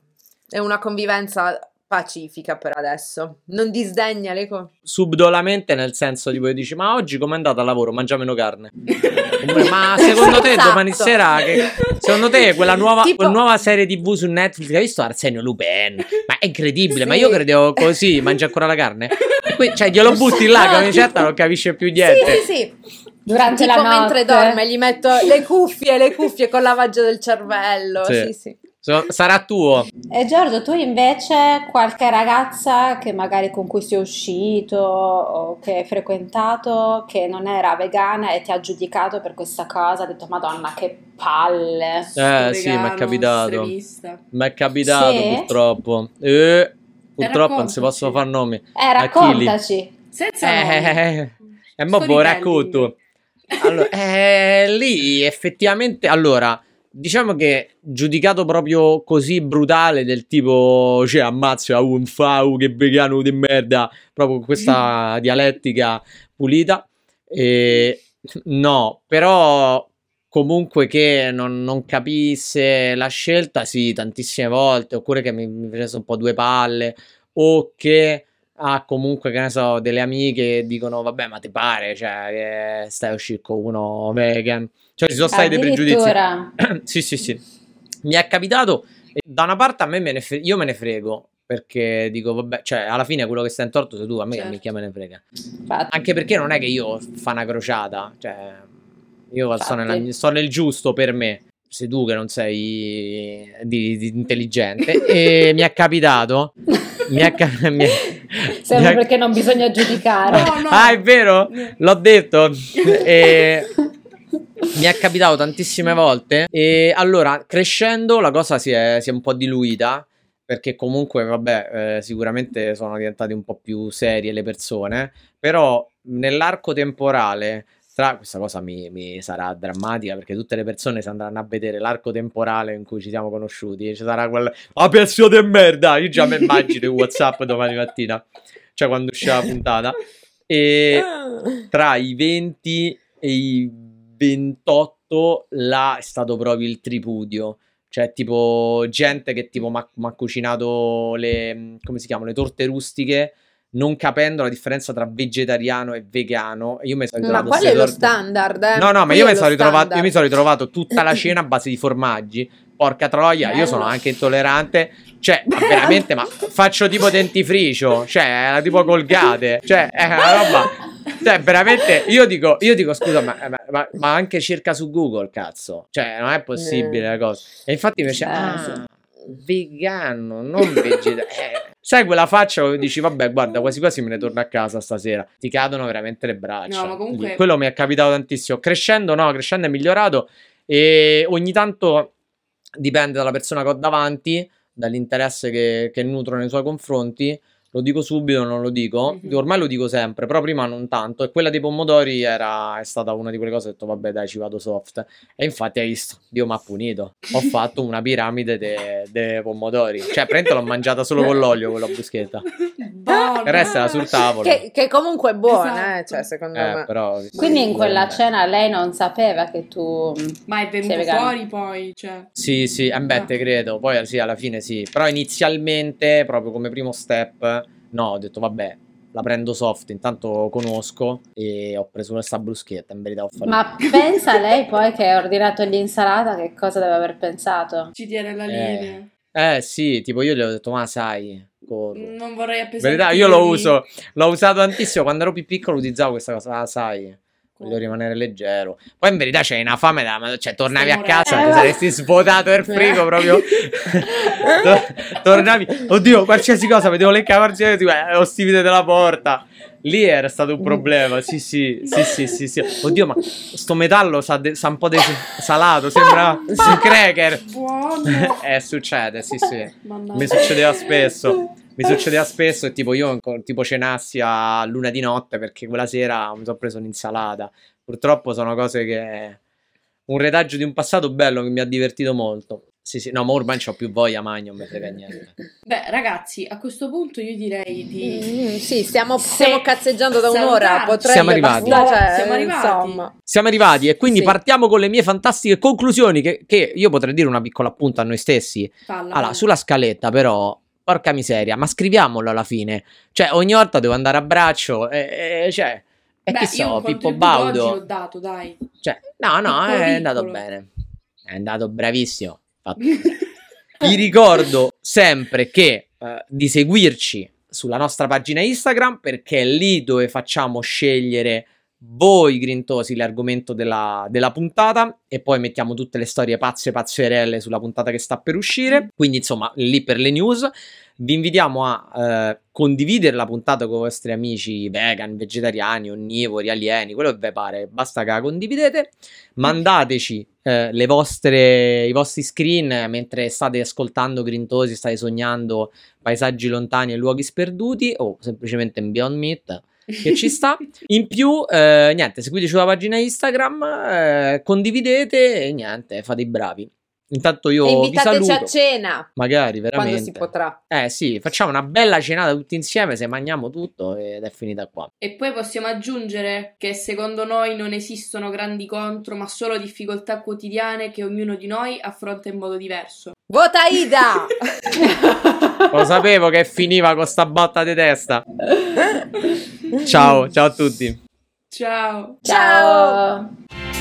Speaker 3: è una convivenza pacifica per adesso. Non disdegna le cose.
Speaker 1: Subdolamente nel senso tipo dici ma oggi com'è andata al lavoro? Mangia meno carne. Ma secondo te
Speaker 3: Esatto.
Speaker 1: domani sera che, secondo te quella nuova,
Speaker 3: Tipo-
Speaker 1: quella nuova serie tv su Netflix che hai visto Arsenio Lupin? Ma è incredibile, ma
Speaker 3: Sì.
Speaker 1: io credevo così, mangia ancora la carne? Poi, cioè glielo butti là che certa non capisce più niente.
Speaker 3: Sì, sì, sì.
Speaker 4: Durante
Speaker 3: Tipo
Speaker 4: la notte?
Speaker 3: mentre dorme gli metto le cuffie, le cuffie con lavaggio del cervello.
Speaker 1: Sì.
Speaker 3: Sì, sì.
Speaker 1: So- sarà tuo.
Speaker 4: E Giorgio, tu invece qualche ragazza che magari con cui sei uscito o che hai frequentato che non era vegana e ti ha giudicato per questa cosa, ha detto Madonna che palle.
Speaker 1: Eh, sì, mi è capitato. Mi è capitato
Speaker 4: Sì?
Speaker 1: purtroppo. Eh, purtroppo non si possono fare nomi.
Speaker 4: Eh, raccontaci.
Speaker 2: Senza nomi.
Speaker 1: Eh, e mo ve lo
Speaker 2: Storytelling.
Speaker 1: racconto. Allora, eh, lì effettivamente, allora, diciamo che giudicato proprio così brutale del tipo, cioè, ammazza un fau che vegano di merda, proprio con questa dialettica pulita. E, no, però comunque che non, non capisse la scelta, sì, tantissime volte, oppure che mi, mi facesse un po' due palle, o che ha comunque, che ne so, delle amiche che dicono, vabbè, ma ti pare, cioè, che stai a uscire con uno vegan. Cioè, ci sono stati dei pregiudizi. Sì, sì, sì. Mi è capitato, da una parte a me me ne fre- io me ne frego, perché dico, vabbè, cioè, alla fine quello che sta in torto sei tu, a me che
Speaker 2: Certo.
Speaker 1: minchia me ne frega.
Speaker 4: Infatti.
Speaker 1: Anche perché non è che io fa una crociata, cioè io sto, nella- sto nel giusto per me. Sei tu che non sei di, di intelligente. e mi è capitato. Mi è, ca- mi è-
Speaker 4: Sempre
Speaker 1: mi è-
Speaker 4: perché non bisogna giudicare.
Speaker 2: No, no.
Speaker 1: Ah, è vero? L'ho detto. E mi è capitato tantissime volte. E allora, crescendo, la cosa si è, si è un po' diluita. Perché comunque, vabbè, eh, sicuramente sono diventate un po' più serie le persone. Però nell'arco temporale. Tra, questa cosa mi, mi sarà drammatica perché tutte le persone si andranno a vedere l'arco temporale in cui ci siamo conosciuti. Ci sarà quel. Ah, pezzo di merda! Io già mi immagino in WhatsApp domani mattina. Cioè, quando uscirà la puntata. E tra i 20 e i 28 là è stato proprio il tripudio. Cioè, tipo, gente che tipo mi ha cucinato le, come si chiamano, le torte rustiche, non capendo la differenza tra vegetariano e vegano. Io mi sono
Speaker 3: Ma
Speaker 1: ritrovato
Speaker 3: qual
Speaker 1: queste
Speaker 3: è lo standard? eh?
Speaker 1: No, no, ma io mi, sono ritrovato, io mi sono ritrovato tutta la cena a base di formaggi. Porca troia, io
Speaker 2: Bello.
Speaker 1: sono anche intollerante. Cioè, ma veramente, ma faccio tipo dentifricio, cioè, era tipo colgate. Cioè, è una roba. Cioè, veramente, io dico, io dico scusa, ma, ma- ma- anche cerca su Google, cazzo. Cioè, non è possibile
Speaker 3: Eh.
Speaker 1: la cosa. E infatti invece,
Speaker 4: Eh,
Speaker 1: ah, vegano, non vegetariano. sai quella faccia dove dici, vabbè, guarda, quasi quasi me ne torno a casa stasera. Ti cadono veramente le braccia.
Speaker 2: No, ma comunque-.
Speaker 1: Quello mi è capitato tantissimo. Crescendo, no, crescendo è migliorato. E ogni tanto dipende dalla persona che ho davanti, dall'interesse che, che nutro nei suoi confronti. Lo dico subito, non lo dico.
Speaker 2: Mhm.
Speaker 1: Ormai lo dico sempre, però prima non tanto. E quella dei pomodori era, è stata una di quelle cose. Ho detto, vabbè, dai, ci vado soft. E infatti hai visto, Dio mi ha punito. Ho fatto una piramide dei pomodori. Cioè, prendo l'ho mangiata solo con l'olio, quella bruschetta. Il resto era sul tavolo.
Speaker 3: Che, che comunque è buona, eh,
Speaker 2: Esatto.
Speaker 3: cioè, secondo
Speaker 1: Eh,
Speaker 3: me.
Speaker 1: però.
Speaker 4: Quindi in quella cena lei non sapeva che tu...
Speaker 2: Ma è venuto fuori poi, cioè.
Speaker 1: Sì, sì, eh, beh,
Speaker 2: Ah.
Speaker 1: te credo. Poi sì, alla fine sì. Però inizialmente, proprio come primo step, no, ho detto vabbè, la prendo soft, intanto conosco e ho preso questa bruschetta, in verità ho fatto...
Speaker 4: Ma pensa lei poi che ha ordinato l'insalata, che cosa deve aver pensato?
Speaker 2: Ci tiene la
Speaker 1: Eh.
Speaker 2: linea.
Speaker 1: Eh sì, tipo io gli ho detto, ma sai, corro.
Speaker 2: Non vorrei
Speaker 1: In
Speaker 2: appesantire.
Speaker 1: verità io lo uso, l'ho usato tantissimo, quando ero più piccolo utilizzavo questa cosa, ah sai, voglio rimanere leggero. Poi in verità c'hai una fame da... Cioè, tornavi a casa, ti saresti svuotato il frigo proprio. Tor- tornavi... Oddio, qualsiasi cosa, vedevo le cavarte, tipo, eh, ostivite della porta. Lì era stato un problema, sì, sì, sì, sì, sì, sì. Oddio, ma sto metallo sa, de- sa un po' salato, sembra un cracker.
Speaker 2: Buono.
Speaker 1: eh, succede, sì, sì.
Speaker 2: Mannaggia.
Speaker 1: Mi succedeva spesso. Mi succedeva spesso e tipo io tipo cenassi a luna di notte perché quella sera mi sono preso un'insalata. Purtroppo sono cose che... Un retaggio di un passato bello che mi ha divertito molto. Sì, sì, no, ma ormai c'ho più voglia, magno, non mi frega niente.
Speaker 2: Beh, ragazzi, a questo punto io direi di...
Speaker 3: Mm, sì, stiamo, stiamo cazzeggiando da un'ora. Potrei
Speaker 1: Siamo arrivati.
Speaker 3: basta- cioè,
Speaker 2: Siamo arrivati.
Speaker 3: Insomma.
Speaker 1: Siamo arrivati e quindi
Speaker 3: Sì.
Speaker 1: partiamo con le mie fantastiche conclusioni che, che io potrei dire una piccola appunto a noi stessi.
Speaker 2: Falla,
Speaker 1: Allora, sulla scaletta però, porca miseria, ma scriviamolo alla fine. Cioè, ogni volta devo andare a braccio e, e- cioè... E
Speaker 2: Beh,
Speaker 1: che so, Pippo
Speaker 2: contributo oggi
Speaker 1: Baudo.
Speaker 2: l'ho dato, dai.
Speaker 1: Cioè, no, no, è andato bene. È andato bravissimo. Vi ricordo sempre che eh, di seguirci sulla nostra pagina Instagram perché è lì dove facciamo scegliere voi grintosi l'argomento della, della puntata e poi mettiamo tutte le storie pazze pazzerelle sulla puntata che sta per uscire. Quindi insomma lì per le news. Vi invitiamo a eh, condividere la puntata con i vostri amici vegan, vegetariani, onnivori, alieni, quello che vi pare, basta che la condividete. Mandateci eh, vostre, i vostri screen mentre state ascoltando Grintosi, state sognando paesaggi lontani e luoghi sperduti o semplicemente in Beyond Meat che ci sta. In più, eh, niente, seguiteci sulla pagina Instagram, eh, condividete e niente, fate i bravi. Intanto io
Speaker 3: E
Speaker 1: vi
Speaker 3: invitateci
Speaker 1: saluto.
Speaker 3: a cena
Speaker 1: Magari,
Speaker 3: quando
Speaker 1: veramente.
Speaker 3: si potrà.
Speaker 1: Eh sì, facciamo una bella cenata tutti insieme, se mangiamo tutto ed è finita qua.
Speaker 2: E poi possiamo aggiungere che secondo noi non esistono grandi contro, ma solo difficoltà quotidiane che ognuno di noi affronta in modo diverso.
Speaker 3: Vota Ida!
Speaker 1: Lo sapevo che finiva con sta botta di testa. Ciao, ciao a tutti.
Speaker 2: Ciao!
Speaker 3: Ciao.